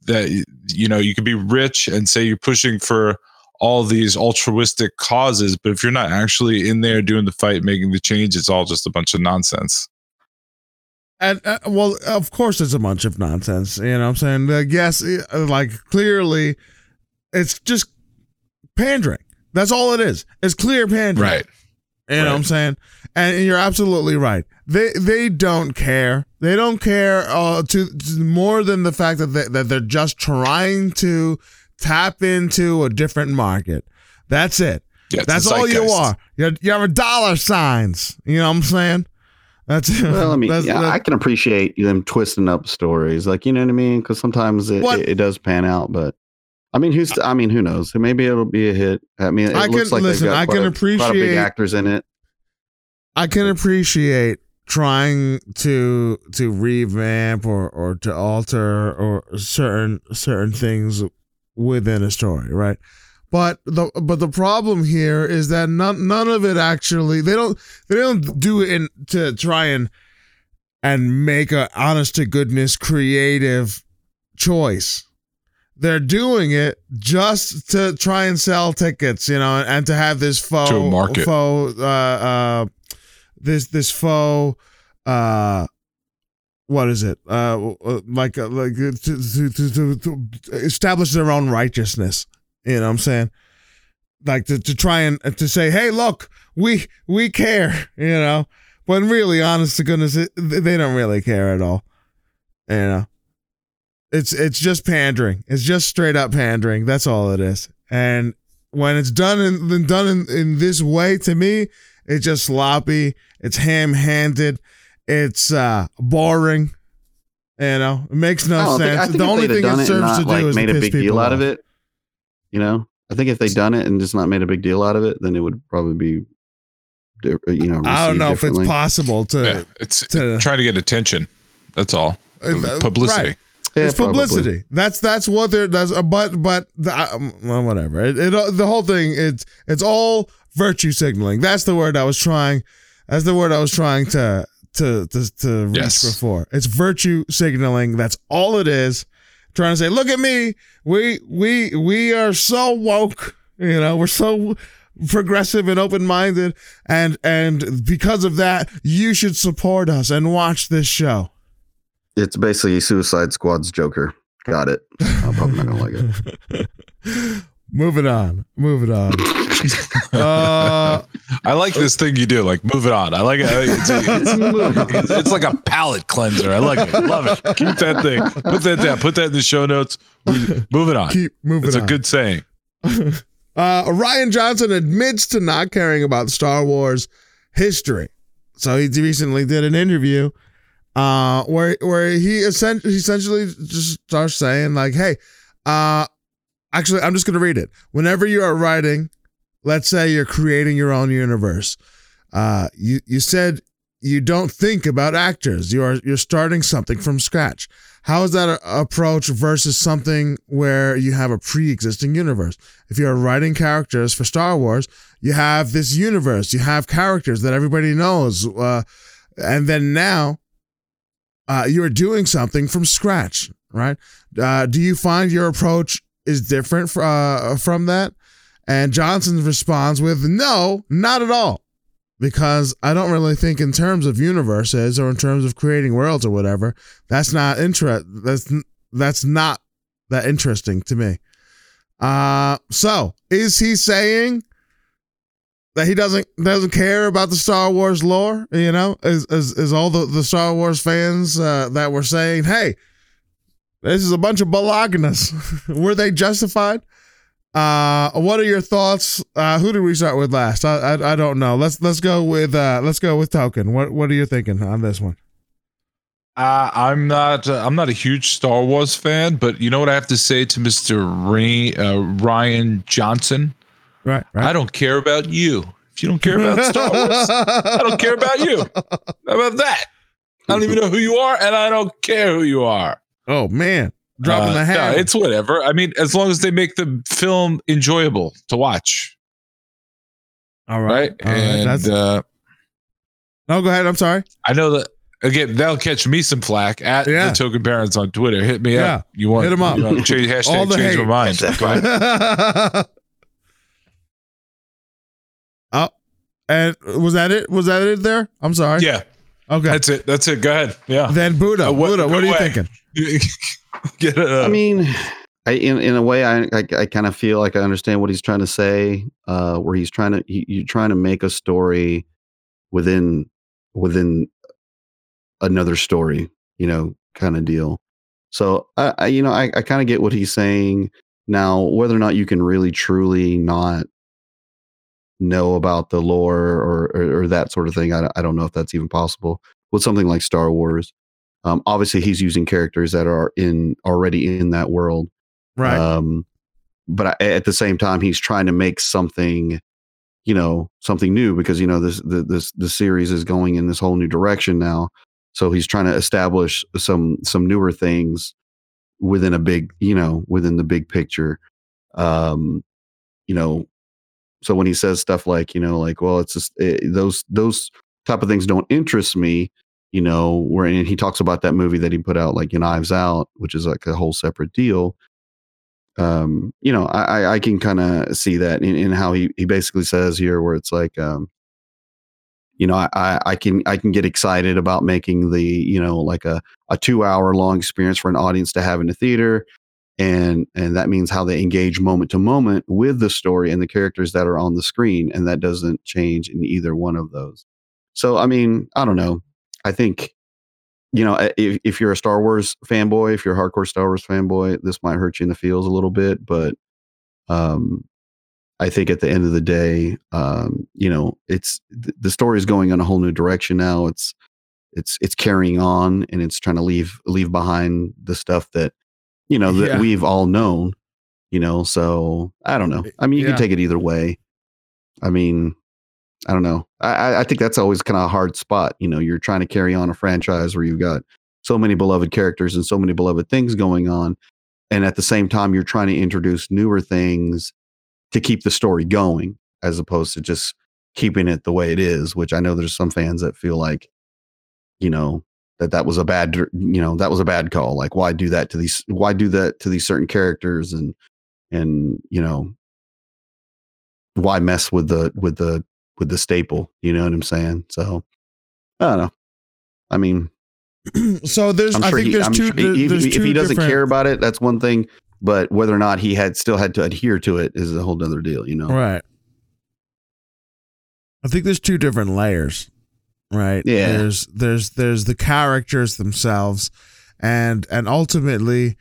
that you know you could be rich and say you're pushing for all these altruistic causes but if you're not actually in there doing the fight making the change it's all just a bunch of nonsense And uh, well, of course, it's a bunch of nonsense. You know what I'm saying? Like, yes, uh, like clearly, it's just pandering. That's all it is. It's clear pandering. right You know what I'm saying? And you're absolutely right. They they don't care. They don't care uh, to, to more than the fact that they, that they're just trying to tap into a different market. That's it. yeah, That's all you are. You're, you're dollar signs. You know what I'm saying? That's Well, I mean, that's- yeah, that- I can appreciate them twisting up stories, like you know what I mean, because sometimes it, it, it does pan out. But I mean, who's? I mean, who knows? Maybe it'll be a hit. I mean, it I looks can- like listen, got I can a, quite a big appreciate- actors in it. I can appreciate trying to to revamp or or to alter or certain certain things within a story, right? But the but the problem here is that none none of it actually they don't they don't do it in to try and and make a honest to goodness creative choice. They're doing it just to try and sell tickets, you know, and, to have this faux faux uh, uh, this this faux uh what is it uh uh, like uh, like uh, to, to, to, to, establish their own righteousness you know what i'm saying like to, to try and to say hey look we we care you know when really honest to goodness it, they don't really care at all you know it's it's just pandering. It's just straight up pandering. That's all it is. And when it's done in done in, in this way, to me, it's just sloppy. It's ham handed. It's uh boring. You know, it makes no don't think- I sense. think the only thing have done it it and serves to do like, is made a big deal people out of it. You know, I think if they'd done it and just not made a big deal out of it, then it would probably be, you know, I don't know if it's possible to. Yeah, it's to- trying to get attention. That's all. uh, Publicity. right. Yeah, it's probably. publicity. That's that's what they're. That's uh, but but the, um, well, whatever. It, it uh, the whole thing. It's it's all virtue signaling. That's the word I was trying. That's the word I was trying to to to to reach Yes. before. It's virtue signaling. That's all it is. Trying to say, look at me. We we we are so woke. You know, we're so progressive and open minded, and and because of that, you should support us and watch this show. It's basically Suicide Squad's Joker. Got it. I'm probably not gonna like it. Moving on. Moving on. Uh, I like this thing you do. Like, move it on. I like it. It's, it's, it's like a palate cleanser. I like it. Love it. Keep that thing. Put that down. Put that in the show notes. Move it on. keep moving It's a good saying. uh, Rian Johnson admits to not caring about Star Wars history. So he recently did an interview uh, where where he essentially, essentially just starts saying like, "Hey, uh, actually, I'm just going to read it. Whenever you are writing, let's say you're creating your own universe, uh, you you said you don't think about actors. You are you're starting something from scratch. How is that approach versus something where you have a pre-existing universe? If you're writing characters for Star Wars, you have this universe. You have characters that everybody knows, uh, and then now uh, you're doing something from scratch, right? Uh, do you find your approach is different fr- uh, from that? And Johnson responds with, "No, not at all." because I don't really think in terms of universes or in terms of creating worlds or whatever. That's not interest. That's that's not that interesting to me. Uh, so is he saying that he doesn't doesn't care about the Star Wars lore? You know, is is, is all the the Star Wars fans uh, that were saying, "Hey, this is a bunch of balaganas," were they justified? Uh, what are your thoughts? Uh, who did we start with last? I, I I don't know. Let's let's go with uh let's go with Token. What what are you thinking on this one? Uh, I'm not. Uh, I'm not a huge Star Wars fan, but you know what I have to say to Mister Ray, uh, Rian Johnson. Right, I don't care about you. If you don't care about Star Wars, I don't care about you. How about that? I don't even know who you are, and I don't care who you are. Oh man, dropping Uh, the no, hammer. it's whatever. I mean, as long as they make the film enjoyable to watch, all right? right. All right. and That's, uh, no, go ahead. I'm sorry. I know that again. That'll catch me some flack at Yeah. the Token Parents on Twitter. Hit me Yeah. up. You want Hit 'em up. you to change hashtag All the change hate. my mind. Oh, and was that it? Was that it? There. I'm sorry. Yeah, Okay. that's it. That's it. Go ahead. Yeah. then Buddha. Uh, what- Buddha. What are you away. thinking? Get it. I mean, I in, in a way, I I, I kind of feel like I understand what he's trying to say. Uh, where he's trying to he, you're trying to make a story within within another story, you know, kind of deal. So I, I you know I, I kind of get what he's saying. Now, whether or not you can really truly not know about the lore or or, or that sort of thing, I, don't- I don't know if that's even possible with something like Star Wars. Um, obviously, he's using characters that are in already in that world. Right. Um, but I, at the same time, he's trying to make something, you know, something new because you know this the this the series is going in this whole new direction now. So he's trying to establish some some newer things within a big, you know, within the big picture. Um, you know, so when he says stuff like, you know, like, well, it's just eh, those those type of things don't interest me you know, where and he talks about that movie that he put out, like Knives Out, which is like a whole separate deal. Um, you know, I I, can kind of see that in, in how he he basically says here, where it's like, um, you know, I- I I can I can get excited about making the you know like a a two hour long experience for an audience to have in the theater. And and that means how they engage moment to moment with the story and the characters that are on the screen, and that doesn't change in either one of those. So I mean, I don't know. I think you know, if, if you're a Star Wars fanboy, if you're a hardcore Star Wars fanboy, this might hurt you in the feels a little bit, but um, I think at the end of the day, um, you know, it's the story is going in a whole new direction now. It's it's it's carrying on and it's trying to leave leave behind the stuff that you know that Yeah. we've all known. You know, so I don't know. I mean, you Yeah. can take it either way. I mean, I don't know. I, I- I think that's always kind of a hard spot. You know, you're trying to carry on a franchise where you've got so many beloved characters and so many beloved things going on. And at the same time, you're trying to introduce newer things to keep the story going, as opposed to just keeping it the way it is, which I know there's some fans that feel like, you know, that that was a bad, you know, that was a bad call. Like, why do that to these, why do that to these certain characters? And, and, you know, why mess with the, with the, with the staple? You know what I'm saying? So I don't know. I mean, so there's I'm I think he, there's I'm two sure if, there's if two he doesn't different- care about it, that's one thing. But whether or not he had still had to adhere to it is a whole other deal, you know? Right. I think there's two different layers, right? Yeah. There's there's there's the characters themselves, and and ultimately,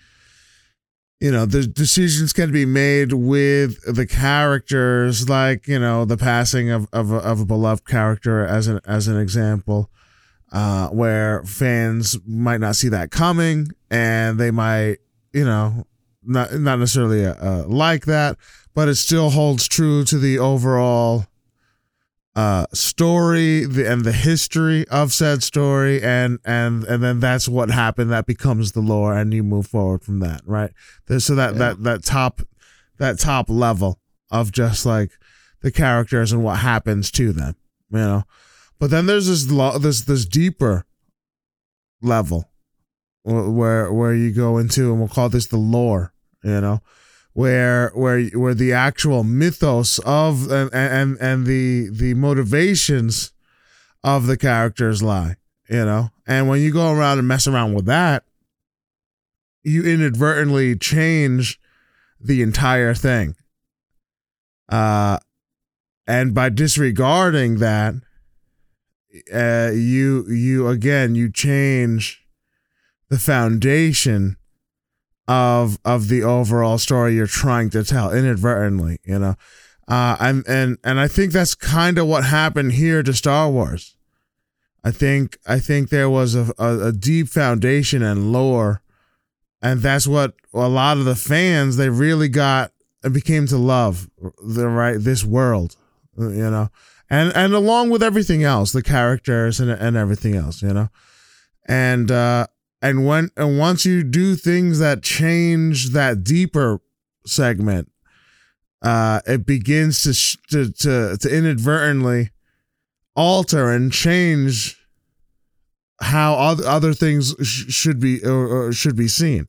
you know, the decisions can be made with the characters, like you know, the passing of of a, of a beloved character as an as an example. Uh, where fans might not see that coming, and they might, you know, not not necessarily uh, like that, but it still holds true to the overall uh story the, and the history of said story and and and then that's what happened that becomes the lore and you move forward from that right? So that Yeah. that that top that top level of just like the characters and what happens to them you know? But then there's this lo- this this deeper level where where you go into and we'll call this the lore you know where where where the actual mythos of and and and the the motivations of the characters lie you know? And when you go around and mess around with that you inadvertently change the entire thing. Uh and by disregarding that uh you you again you change the foundation of of the overall story you're trying to tell inadvertently you know? Uh and and and i think that's kind of what happened here to star wars. I think i think there was a, a, a deep foundation and lore and that's what a lot of the fans they really got and became to love the right this world you know? And and along with everything else the characters and and everything else you know? And uh and when and once you do things that change that deeper segment uh it begins to sh- to to, to inadvertently alter and change how other, other things sh- should be or, or should be seen.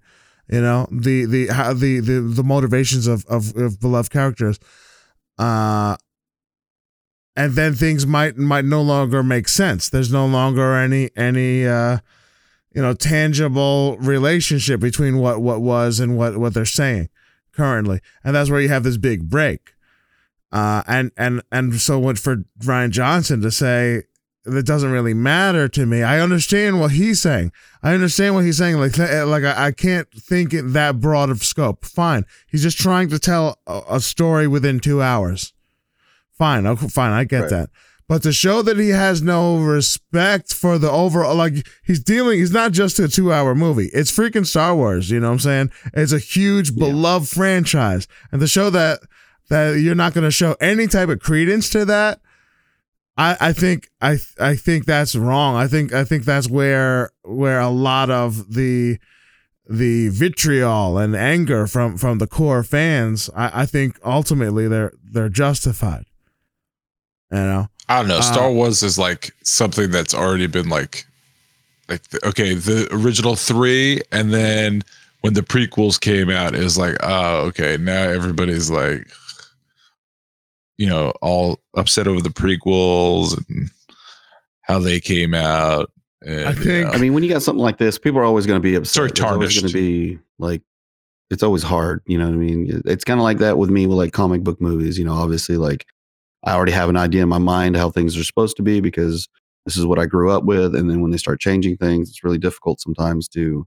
You know the the how the the, the motivations of, of of beloved characters uh and then things might might no longer make sense. There's no longer any any uh you know tangible relationship between what what was and what what they're saying currently. And that's where you have this big break. Uh and and and so what for Rian Johnson to say that doesn't really matter to me I understand what he's saying. I understand what he's saying. Like like I, I can't think in that broad of scope. Fine. He's just trying to tell a, a story within 2 hours. Fine. Okay, fine. I get Right. that but to show that he has no respect for the overall, like he's dealing, he's not just a two hour movie. It's freaking Star Wars. You know what I'm saying? It's a huge beloved franchise. And to show that, that you're not going to show any type of credence to that, I, I think, I, I think that's wrong. I think, I think that's where, where a lot of the, the vitriol and anger from, from the core fans, I, I think ultimately they're, they're justified. You know? I don't know. Uh, Star Wars is like something that's already been like, like the- okay, the original three, and then when the prequels came out, it was like, oh, okay, now everybody's like, you know, all upset over the prequels and how they came out. And, I you think- know, I mean, when you got something like this, people are always going to be upset. Sort of It's always tarnished. going to be like, it's always hard. You know what I mean? It's kind of like that with me with like comic book movies. You know, obviously, like I already have an idea in my mind how things are supposed to be because this is what I grew up with. And then when they start changing things, it's really difficult sometimes to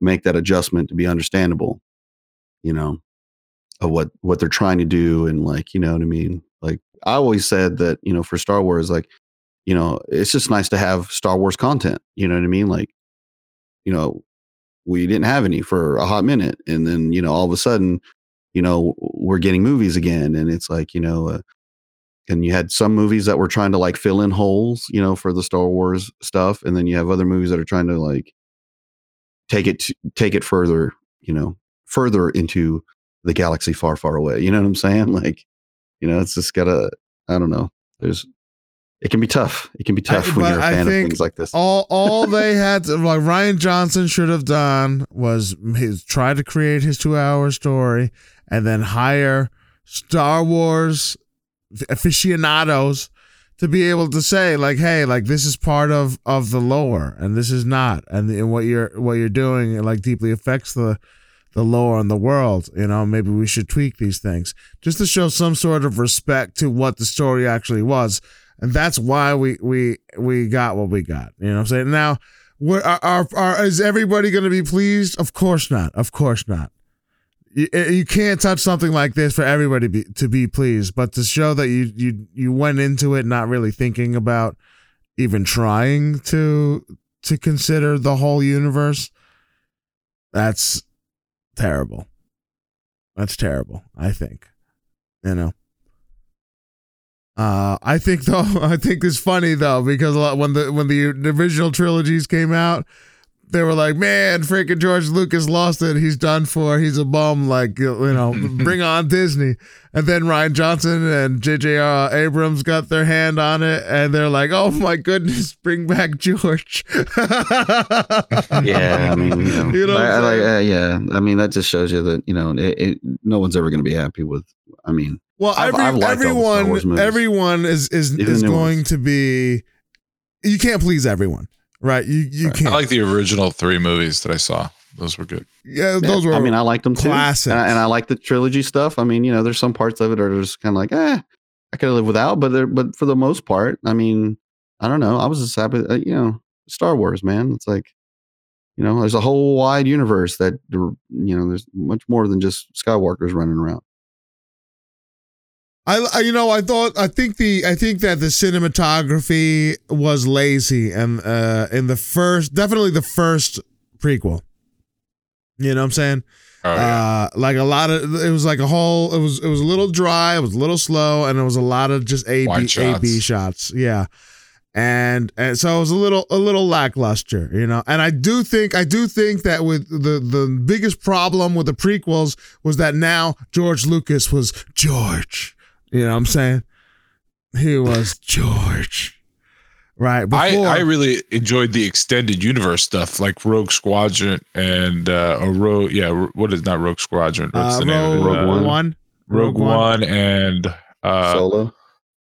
make that adjustment to be understandable, you know, of what what they're trying to do and like, you know what I mean? Like I always said that, you know, for Star Wars, like, you know, it's just nice to have Star Wars content. You know what I mean? Like, you know, we didn't have any for a hot minute. And then, you know, all of a sudden, you know, we're getting movies again. And it's like, you know, uh, and you had some movies that were trying to like fill in holes, you know, for the Star Wars stuff, and then you have other movies that are trying to like take it to, take it further, you know, further into the galaxy far, far away. You know what I'm saying? Like, you know, it's just gotta. I don't know. There's. It can be tough. It can be tough I- when you're a fan of things like this. all all they had to like Rian Johnson should have done was his try to create his two hour story and then hire Star Wars aficionados to be able to say like hey like this is part of of the lore and this is not and, and what you're what you're doing it, like deeply affects the the lore and the world you know maybe we should tweak these things just to show some sort of respect to what the story actually was and that's why we we we got what we got. You know what I'm saying? Now, we're, are, are, are is everybody going to be pleased? Of course not. Of course not. You, eh, you can't touch something like this for everybody be, to be pleased, but to show that you you you went into it not really thinking about even trying to to consider the whole universe. That's terrible. That's terrible. I think. You know. Uh, I think though, I think it's funny though because when the when the original trilogies came out, they were like, "Man, freaking George Lucas lost it. He's done for. He's a bum. Like you know, bring on Disney." And then Rian Johnson and J.J. Uh, Abrams got their hand on it, and they're like, "Oh my goodness, bring back George." yeah, I mean, you know, You know I- I I'm like, uh, yeah, I mean, that just shows you that you know, it, it, no one's ever going to be happy with. I mean, Well, I've- every, I've liked all the Star Wars everyone, everyone is is Even is going ones. to be. You can't please everyone, right? You you Right. can't. I like the original three movies that I saw. Those were good. yeah, those Yeah, were. I mean, I liked them too, classics. and I, and I like the trilogy stuff. I mean, you know, there's some parts of it are just kind of like, eh, I could live without, but there, but for the most part, I mean, I don't know. I was just happy, uh, you know, Star Wars, man. It's like, you know, there's a whole wide universe that, you know, there's much more than just Skywalkers running around. I, I- you know I thought I think the I think that the cinematography was lazy and uh in the first definitely the first prequel. You know what I'm saying? Oh, yeah. Uh like a lot of it was like a whole it was it was a little dry, it was a little slow and it was a lot of just A B Wide A B shots. shots. Yeah. And and so it was a little a little lackluster, you know. And I do think I do think that with the the biggest problem with the prequels was that now George Lucas was George. You know what I'm saying? He was George. Right. I, Before, I really enjoyed the extended universe stuff like Rogue Squadron and uh or Rogue yeah what is not Rogue Squadron what's uh, the name? Rogue, Uh, One. One. Rogue One and uh Solo.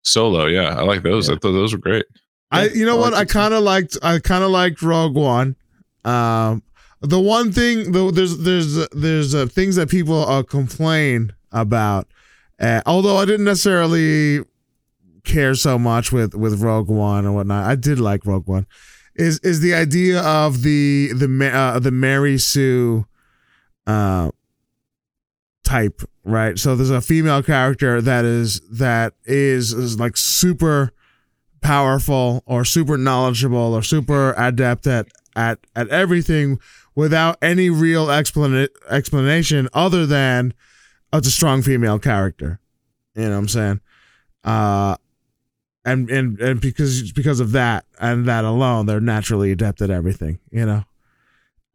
Solo yeah I like those I thought those were great I you know I what I kind of liked I kind of liked Rogue One. Um, the one thing though there's there's there's uh, things that people uh, complain about. Although I didn't necessarily care so much with with Rogue One or whatnot, I did like Rogue One. Is is the idea of the the uh, the Mary Sue uh type right so there's a female character that is that is, is like super powerful or super knowledgeable or super adept at at at everything without any real explana- explanation other than it's a strong female character. You know what i'm saying? Uh and and and because because of that and that alone they're naturally adept at everything you know?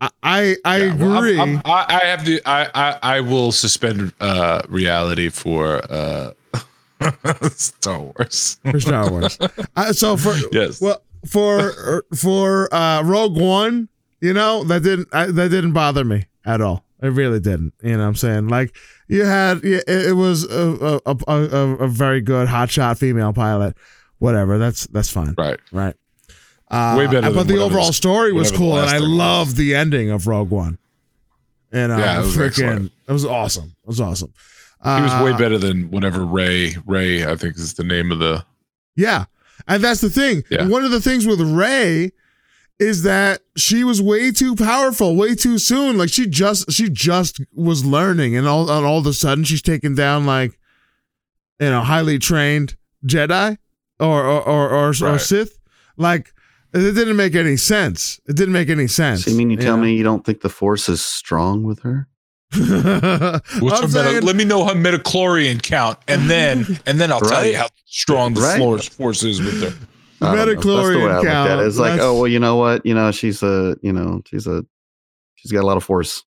I i, I Yeah, well, I'm- agree. I'm- I, I have the I, I I will suspend uh reality for uh Star Wars. For star wars. Uh, so for yes. Well, for for uh, Rogue One, you know that didn't I, that didn't bother me at all. It really didn't. You know what I'm saying? Like you had, it, it was a a, a, a very good hotshot female pilot. Whatever. That's that's fine. right Right. Uh, Way better But the overall the- story was cool, and I loved the ending of Rogue One. And uh, Yeah, it was freaking, it was awesome. It was awesome. he was way Uh, better than whatever Rey Rey I think is the name of the Yeah. And that's the thing. Yeah. One of the things with Rey is that she was way too powerful, way too soon. Like she just she just was learning, and all and all of a sudden she's taken down like you know highly trained Jedi or or or, or, or Sith. Like it didn't make any sense. It didn't make any sense. So you mean you tell know? me you don't think the force is strong with her? What's I'm meta- let me know her midi-chlorian count, and then and then I'll tell you how strong the Right. force force is with her. I don't know. That's the way Midi-chlorian I look at count. it. It's like, oh well, you know what? You know, she's a, you know, she's a, she's got a lot of force.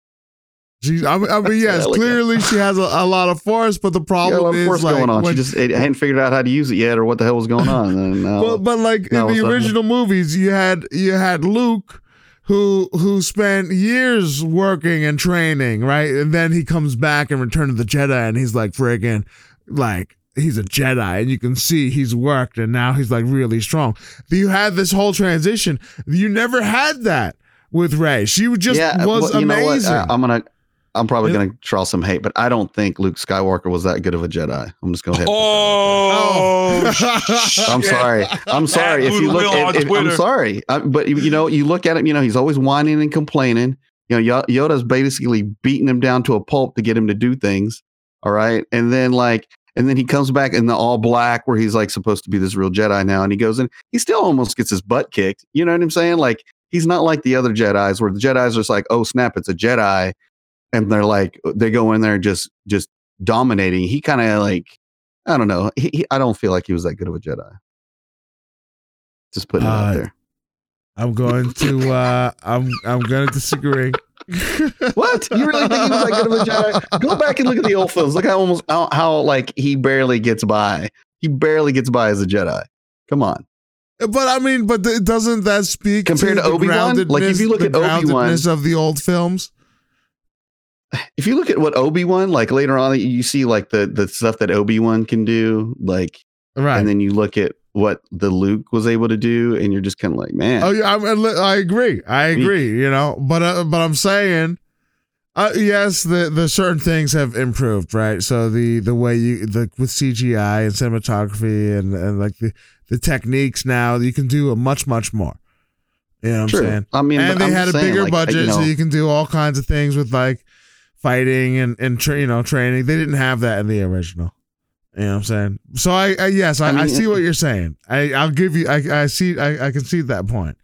She's, I mean, I mean yes, I like that. clearly she has a, a lot of force, but the She got a problem of is force like going on. when- She just it, hadn't figured out how to use it yet, or what the hell was going on. And Well, but like No, in the original movies, you had you had Luke, who who spent years working and training, right? And then he comes back in Return of the Jedi, and he's like friggin' like he's a Jedi, and you can see he's worked, and now he's like really strong. You had this whole transition. You never had that with Rey. She just yeah, was well, you know what? amazing. I, I'm gonna, I'm probably Yeah. gonna draw some hate, but I don't think Luke Skywalker was that good of a Jedi. I'm just gonna hit. Oh, I'm sorry. I'm sorry. At If you look, Will on if, if, I'm sorry. Uh, but you you know, you look at him. You know, he's always whining and complaining. You know, Yo- Yoda's basically beating him down to a pulp to get him to do things. All right, and then like, and then he comes back in the all black where he's like supposed to be this real Jedi now, and he goes in. He still almost gets his butt kicked. You know what I'm saying? Like, he's not like the other Jedi's where the Jedi's are just like, oh snap, it's a Jedi, and they're like, they go in there just just dominating. He kind of like, I don't know. He, he, I don't feel like he was that good of a Jedi. Just putting it Uh, out there. I'm going to uh I'm I'm going to disagree. What? You really think he was that good of a Jedi? Go back and look at the old films. Look how almost how, how like he barely gets by. He barely gets by as a Jedi. Come on. But I mean, but th- doesn't that speak Compared to, to Obi-Wan? Like, if you look at Obi-Wan- groundedness of the old films? If you look at what Obi Wan, like later on, you see like the the stuff that Obi Wan can do, like, Right. and then you look at what the Luke was able to do, and you're just kind of like, man, oh yeah, I, I agree. I agree. You know, but uh, but I'm saying, uh, yes, the the certain things have improved, right? So the the way you the with CGI and cinematography and and like the the techniques now, you can do a much much more. You know what I'm true. saying? I mean, and they I'm had a saying, bigger like, budget, you know, so you can do all kinds of things with like fighting and and tra- you know training. They didn't have that in the original. You know what I'm saying? So I, I yes, I, I I, see what you're saying. I I'll give you. I I see. I, I can see that point.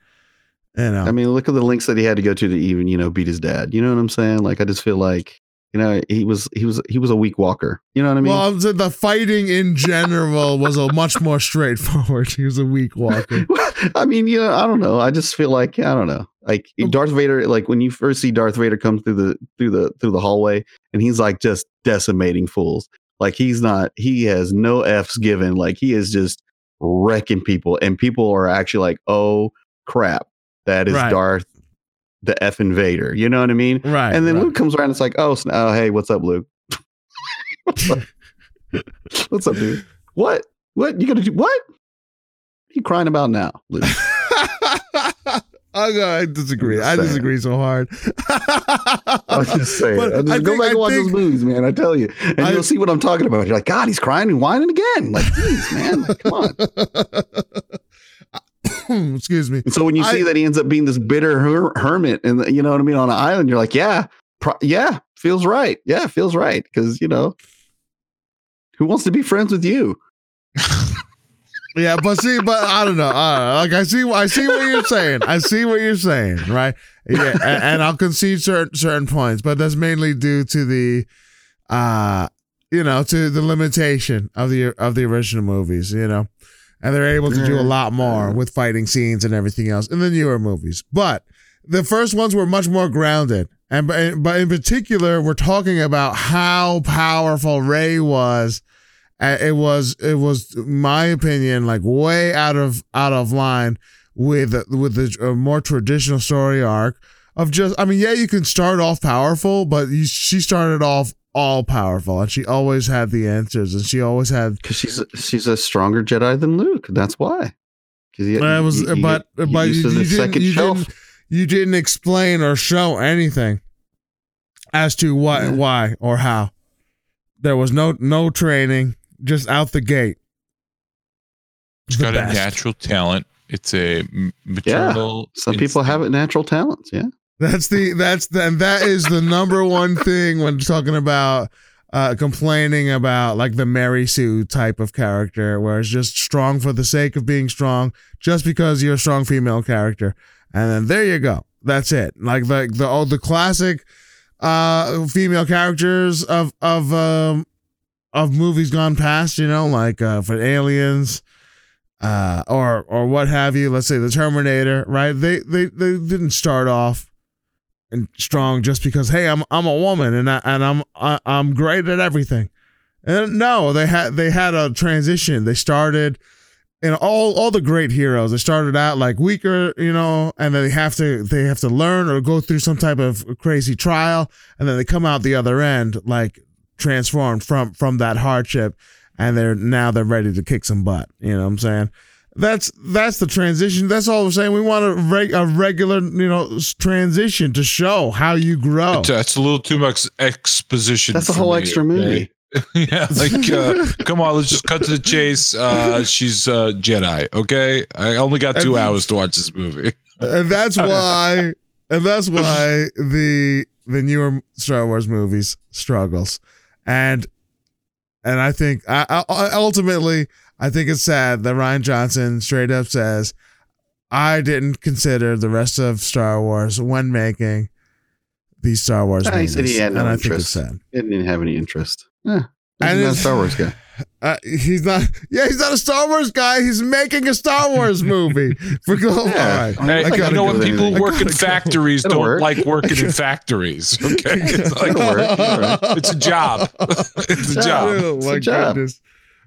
You know. I mean, look at the links that he had to go to to even, you know, beat his dad. You know what I'm saying? Like, I just feel like, you know, he was he was he was a weak walker. You know what I mean? well, I'm the fighting in general was a much more straightforward. He was a weak walker. I mean, you know, I don't know. I just feel like I don't know. Like oh. Darth Vader, like when you first see Darth Vader come through the through the through the hallway, and he's like just decimating fools. Like he's not. He has no f's given. Like he is just wrecking people, and people are actually like, "Oh crap, that is Right. Darth, the F invader. You know what I mean? Right. And then right. Luke comes around. It's like, "Oh, oh, hey, what's up, Luke? what's up? What's up, dude? What? What you gonna do? What? you crying about now, Luke?" I, I disagree. I disagree so hard. I'm just saying. But I just I go think- back and watch think- those movies, man. I tell you, and I- you'll see what I'm talking about. You're like, God, he's crying and whining again. Like, geez, man, like, come on. Excuse me. And so when you see that he ends up being this bitter her- hermit, and you know what I mean, on an island, you're like, yeah, pro- yeah, feels right. Yeah, feels right because you know, who wants to be friends with you? Yeah, but see, but I don't know. Uh, like I see, I see what you're saying. I see what you're saying, right? Yeah, and, and I'll concede certain certain points, but that's mainly due to the, uh, you know, to the limitation of the of the original movies, you know, and they're able to do a lot more with fighting scenes and everything else in the newer movies. But the first ones were much more grounded, and but but in particular, we're talking about how powerful Rey was Uh, it was it was my opinion like way out of out of line with with the uh, more traditional story arc of just I mean yeah you can start off powerful but you, she started off all powerful and she always had the answers and she always had Because she's a, she's a stronger Jedi than Luke. That's why. Because That was uh, but uh, but you, you didn't you didn't you didn't explain or show anything as to what Yeah. why or how there was no no training just out the gate She's The got best. a natural talent. It's a maternal. Some people have it natural talents. Yeah. That's the that's the and that is the number one thing when talking about uh complaining about like the Mary Sue type of character where it's just strong for the sake of being strong just because you're a strong female character. And then there you go. That's it. Like the the all the classic uh female characters of of um of movies gone past, you know, like uh for aliens uh or or what have you, let's say the Terminator, right? They they they didn't start off and strong just because hey I'm I'm a woman and I and I'm I, I'm great at everything. And no, they had they had a transition. They started and all all the great heroes they started out like weaker, you know, and then they have to they have to learn or go through some type of crazy trial and then they come out the other end like transformed from from that hardship and they're now they're ready to kick some butt, you know what I'm saying? that's that's the transition. That's all I'm saying. We want a, reg, a regular, you know, transition to show how you grow. That's a little too much exposition. That's a whole me, extra okay? movie. yeah, like uh, come on, let's just cut to the chase. Uh, she's uh, Jedi. Okay, I only got two And- hours to watch this movie. and that's why, and that's why the the newer Star Wars movies struggles, and and I think I, I ultimately I think it's sad that Rian Johnson straight up says I didn't consider the rest of Star Wars when making these Star Wars he movies, said he had no and I think it's sad. He didn't have any interest. Yeah. And He's not a Star Wars guy. Uh, he's not. Yeah, he's not a Star Wars guy. He's making a Star Wars movie. For Yeah. all right. Hey, I you know what? People I who work in gotta go. factories don't work. like working in factories. Okay, it's, like, It'll work. All right. it's a job. it's a job. Oh my goodness.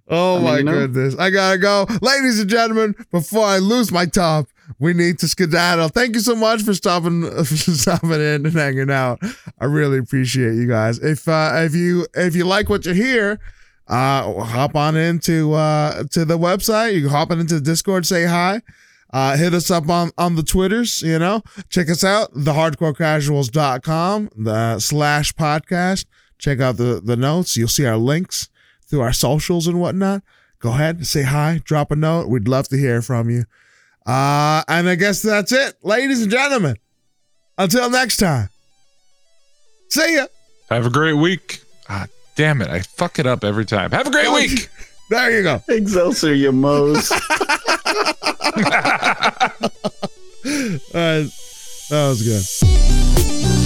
Oh I mean, my you know. goodness. I gotta go. Ladies and gentlemen, before I lose my top, we need to skedaddle. Thank you so much for stopping for stopping in and hanging out. I really appreciate you guys. If uh if you if you like what you hear, uh hop on into uh to the website. You can hop on into the Discord, say hi. Uh, hit us up on, on the Twitters, you know, check us out, thehardcorecasuals.com, the slash podcast. Check out the, the notes. You'll see our links through our socials and whatnot. Go ahead, say hi, drop a note. We'd love to hear from you. Uh, and I guess that's it, ladies and gentlemen. Until next time, see ya. Have a great week. Ah, damn it! I fuck it up every time. Have a great week. There you go. Excelsior, you moles. Uh, that was good.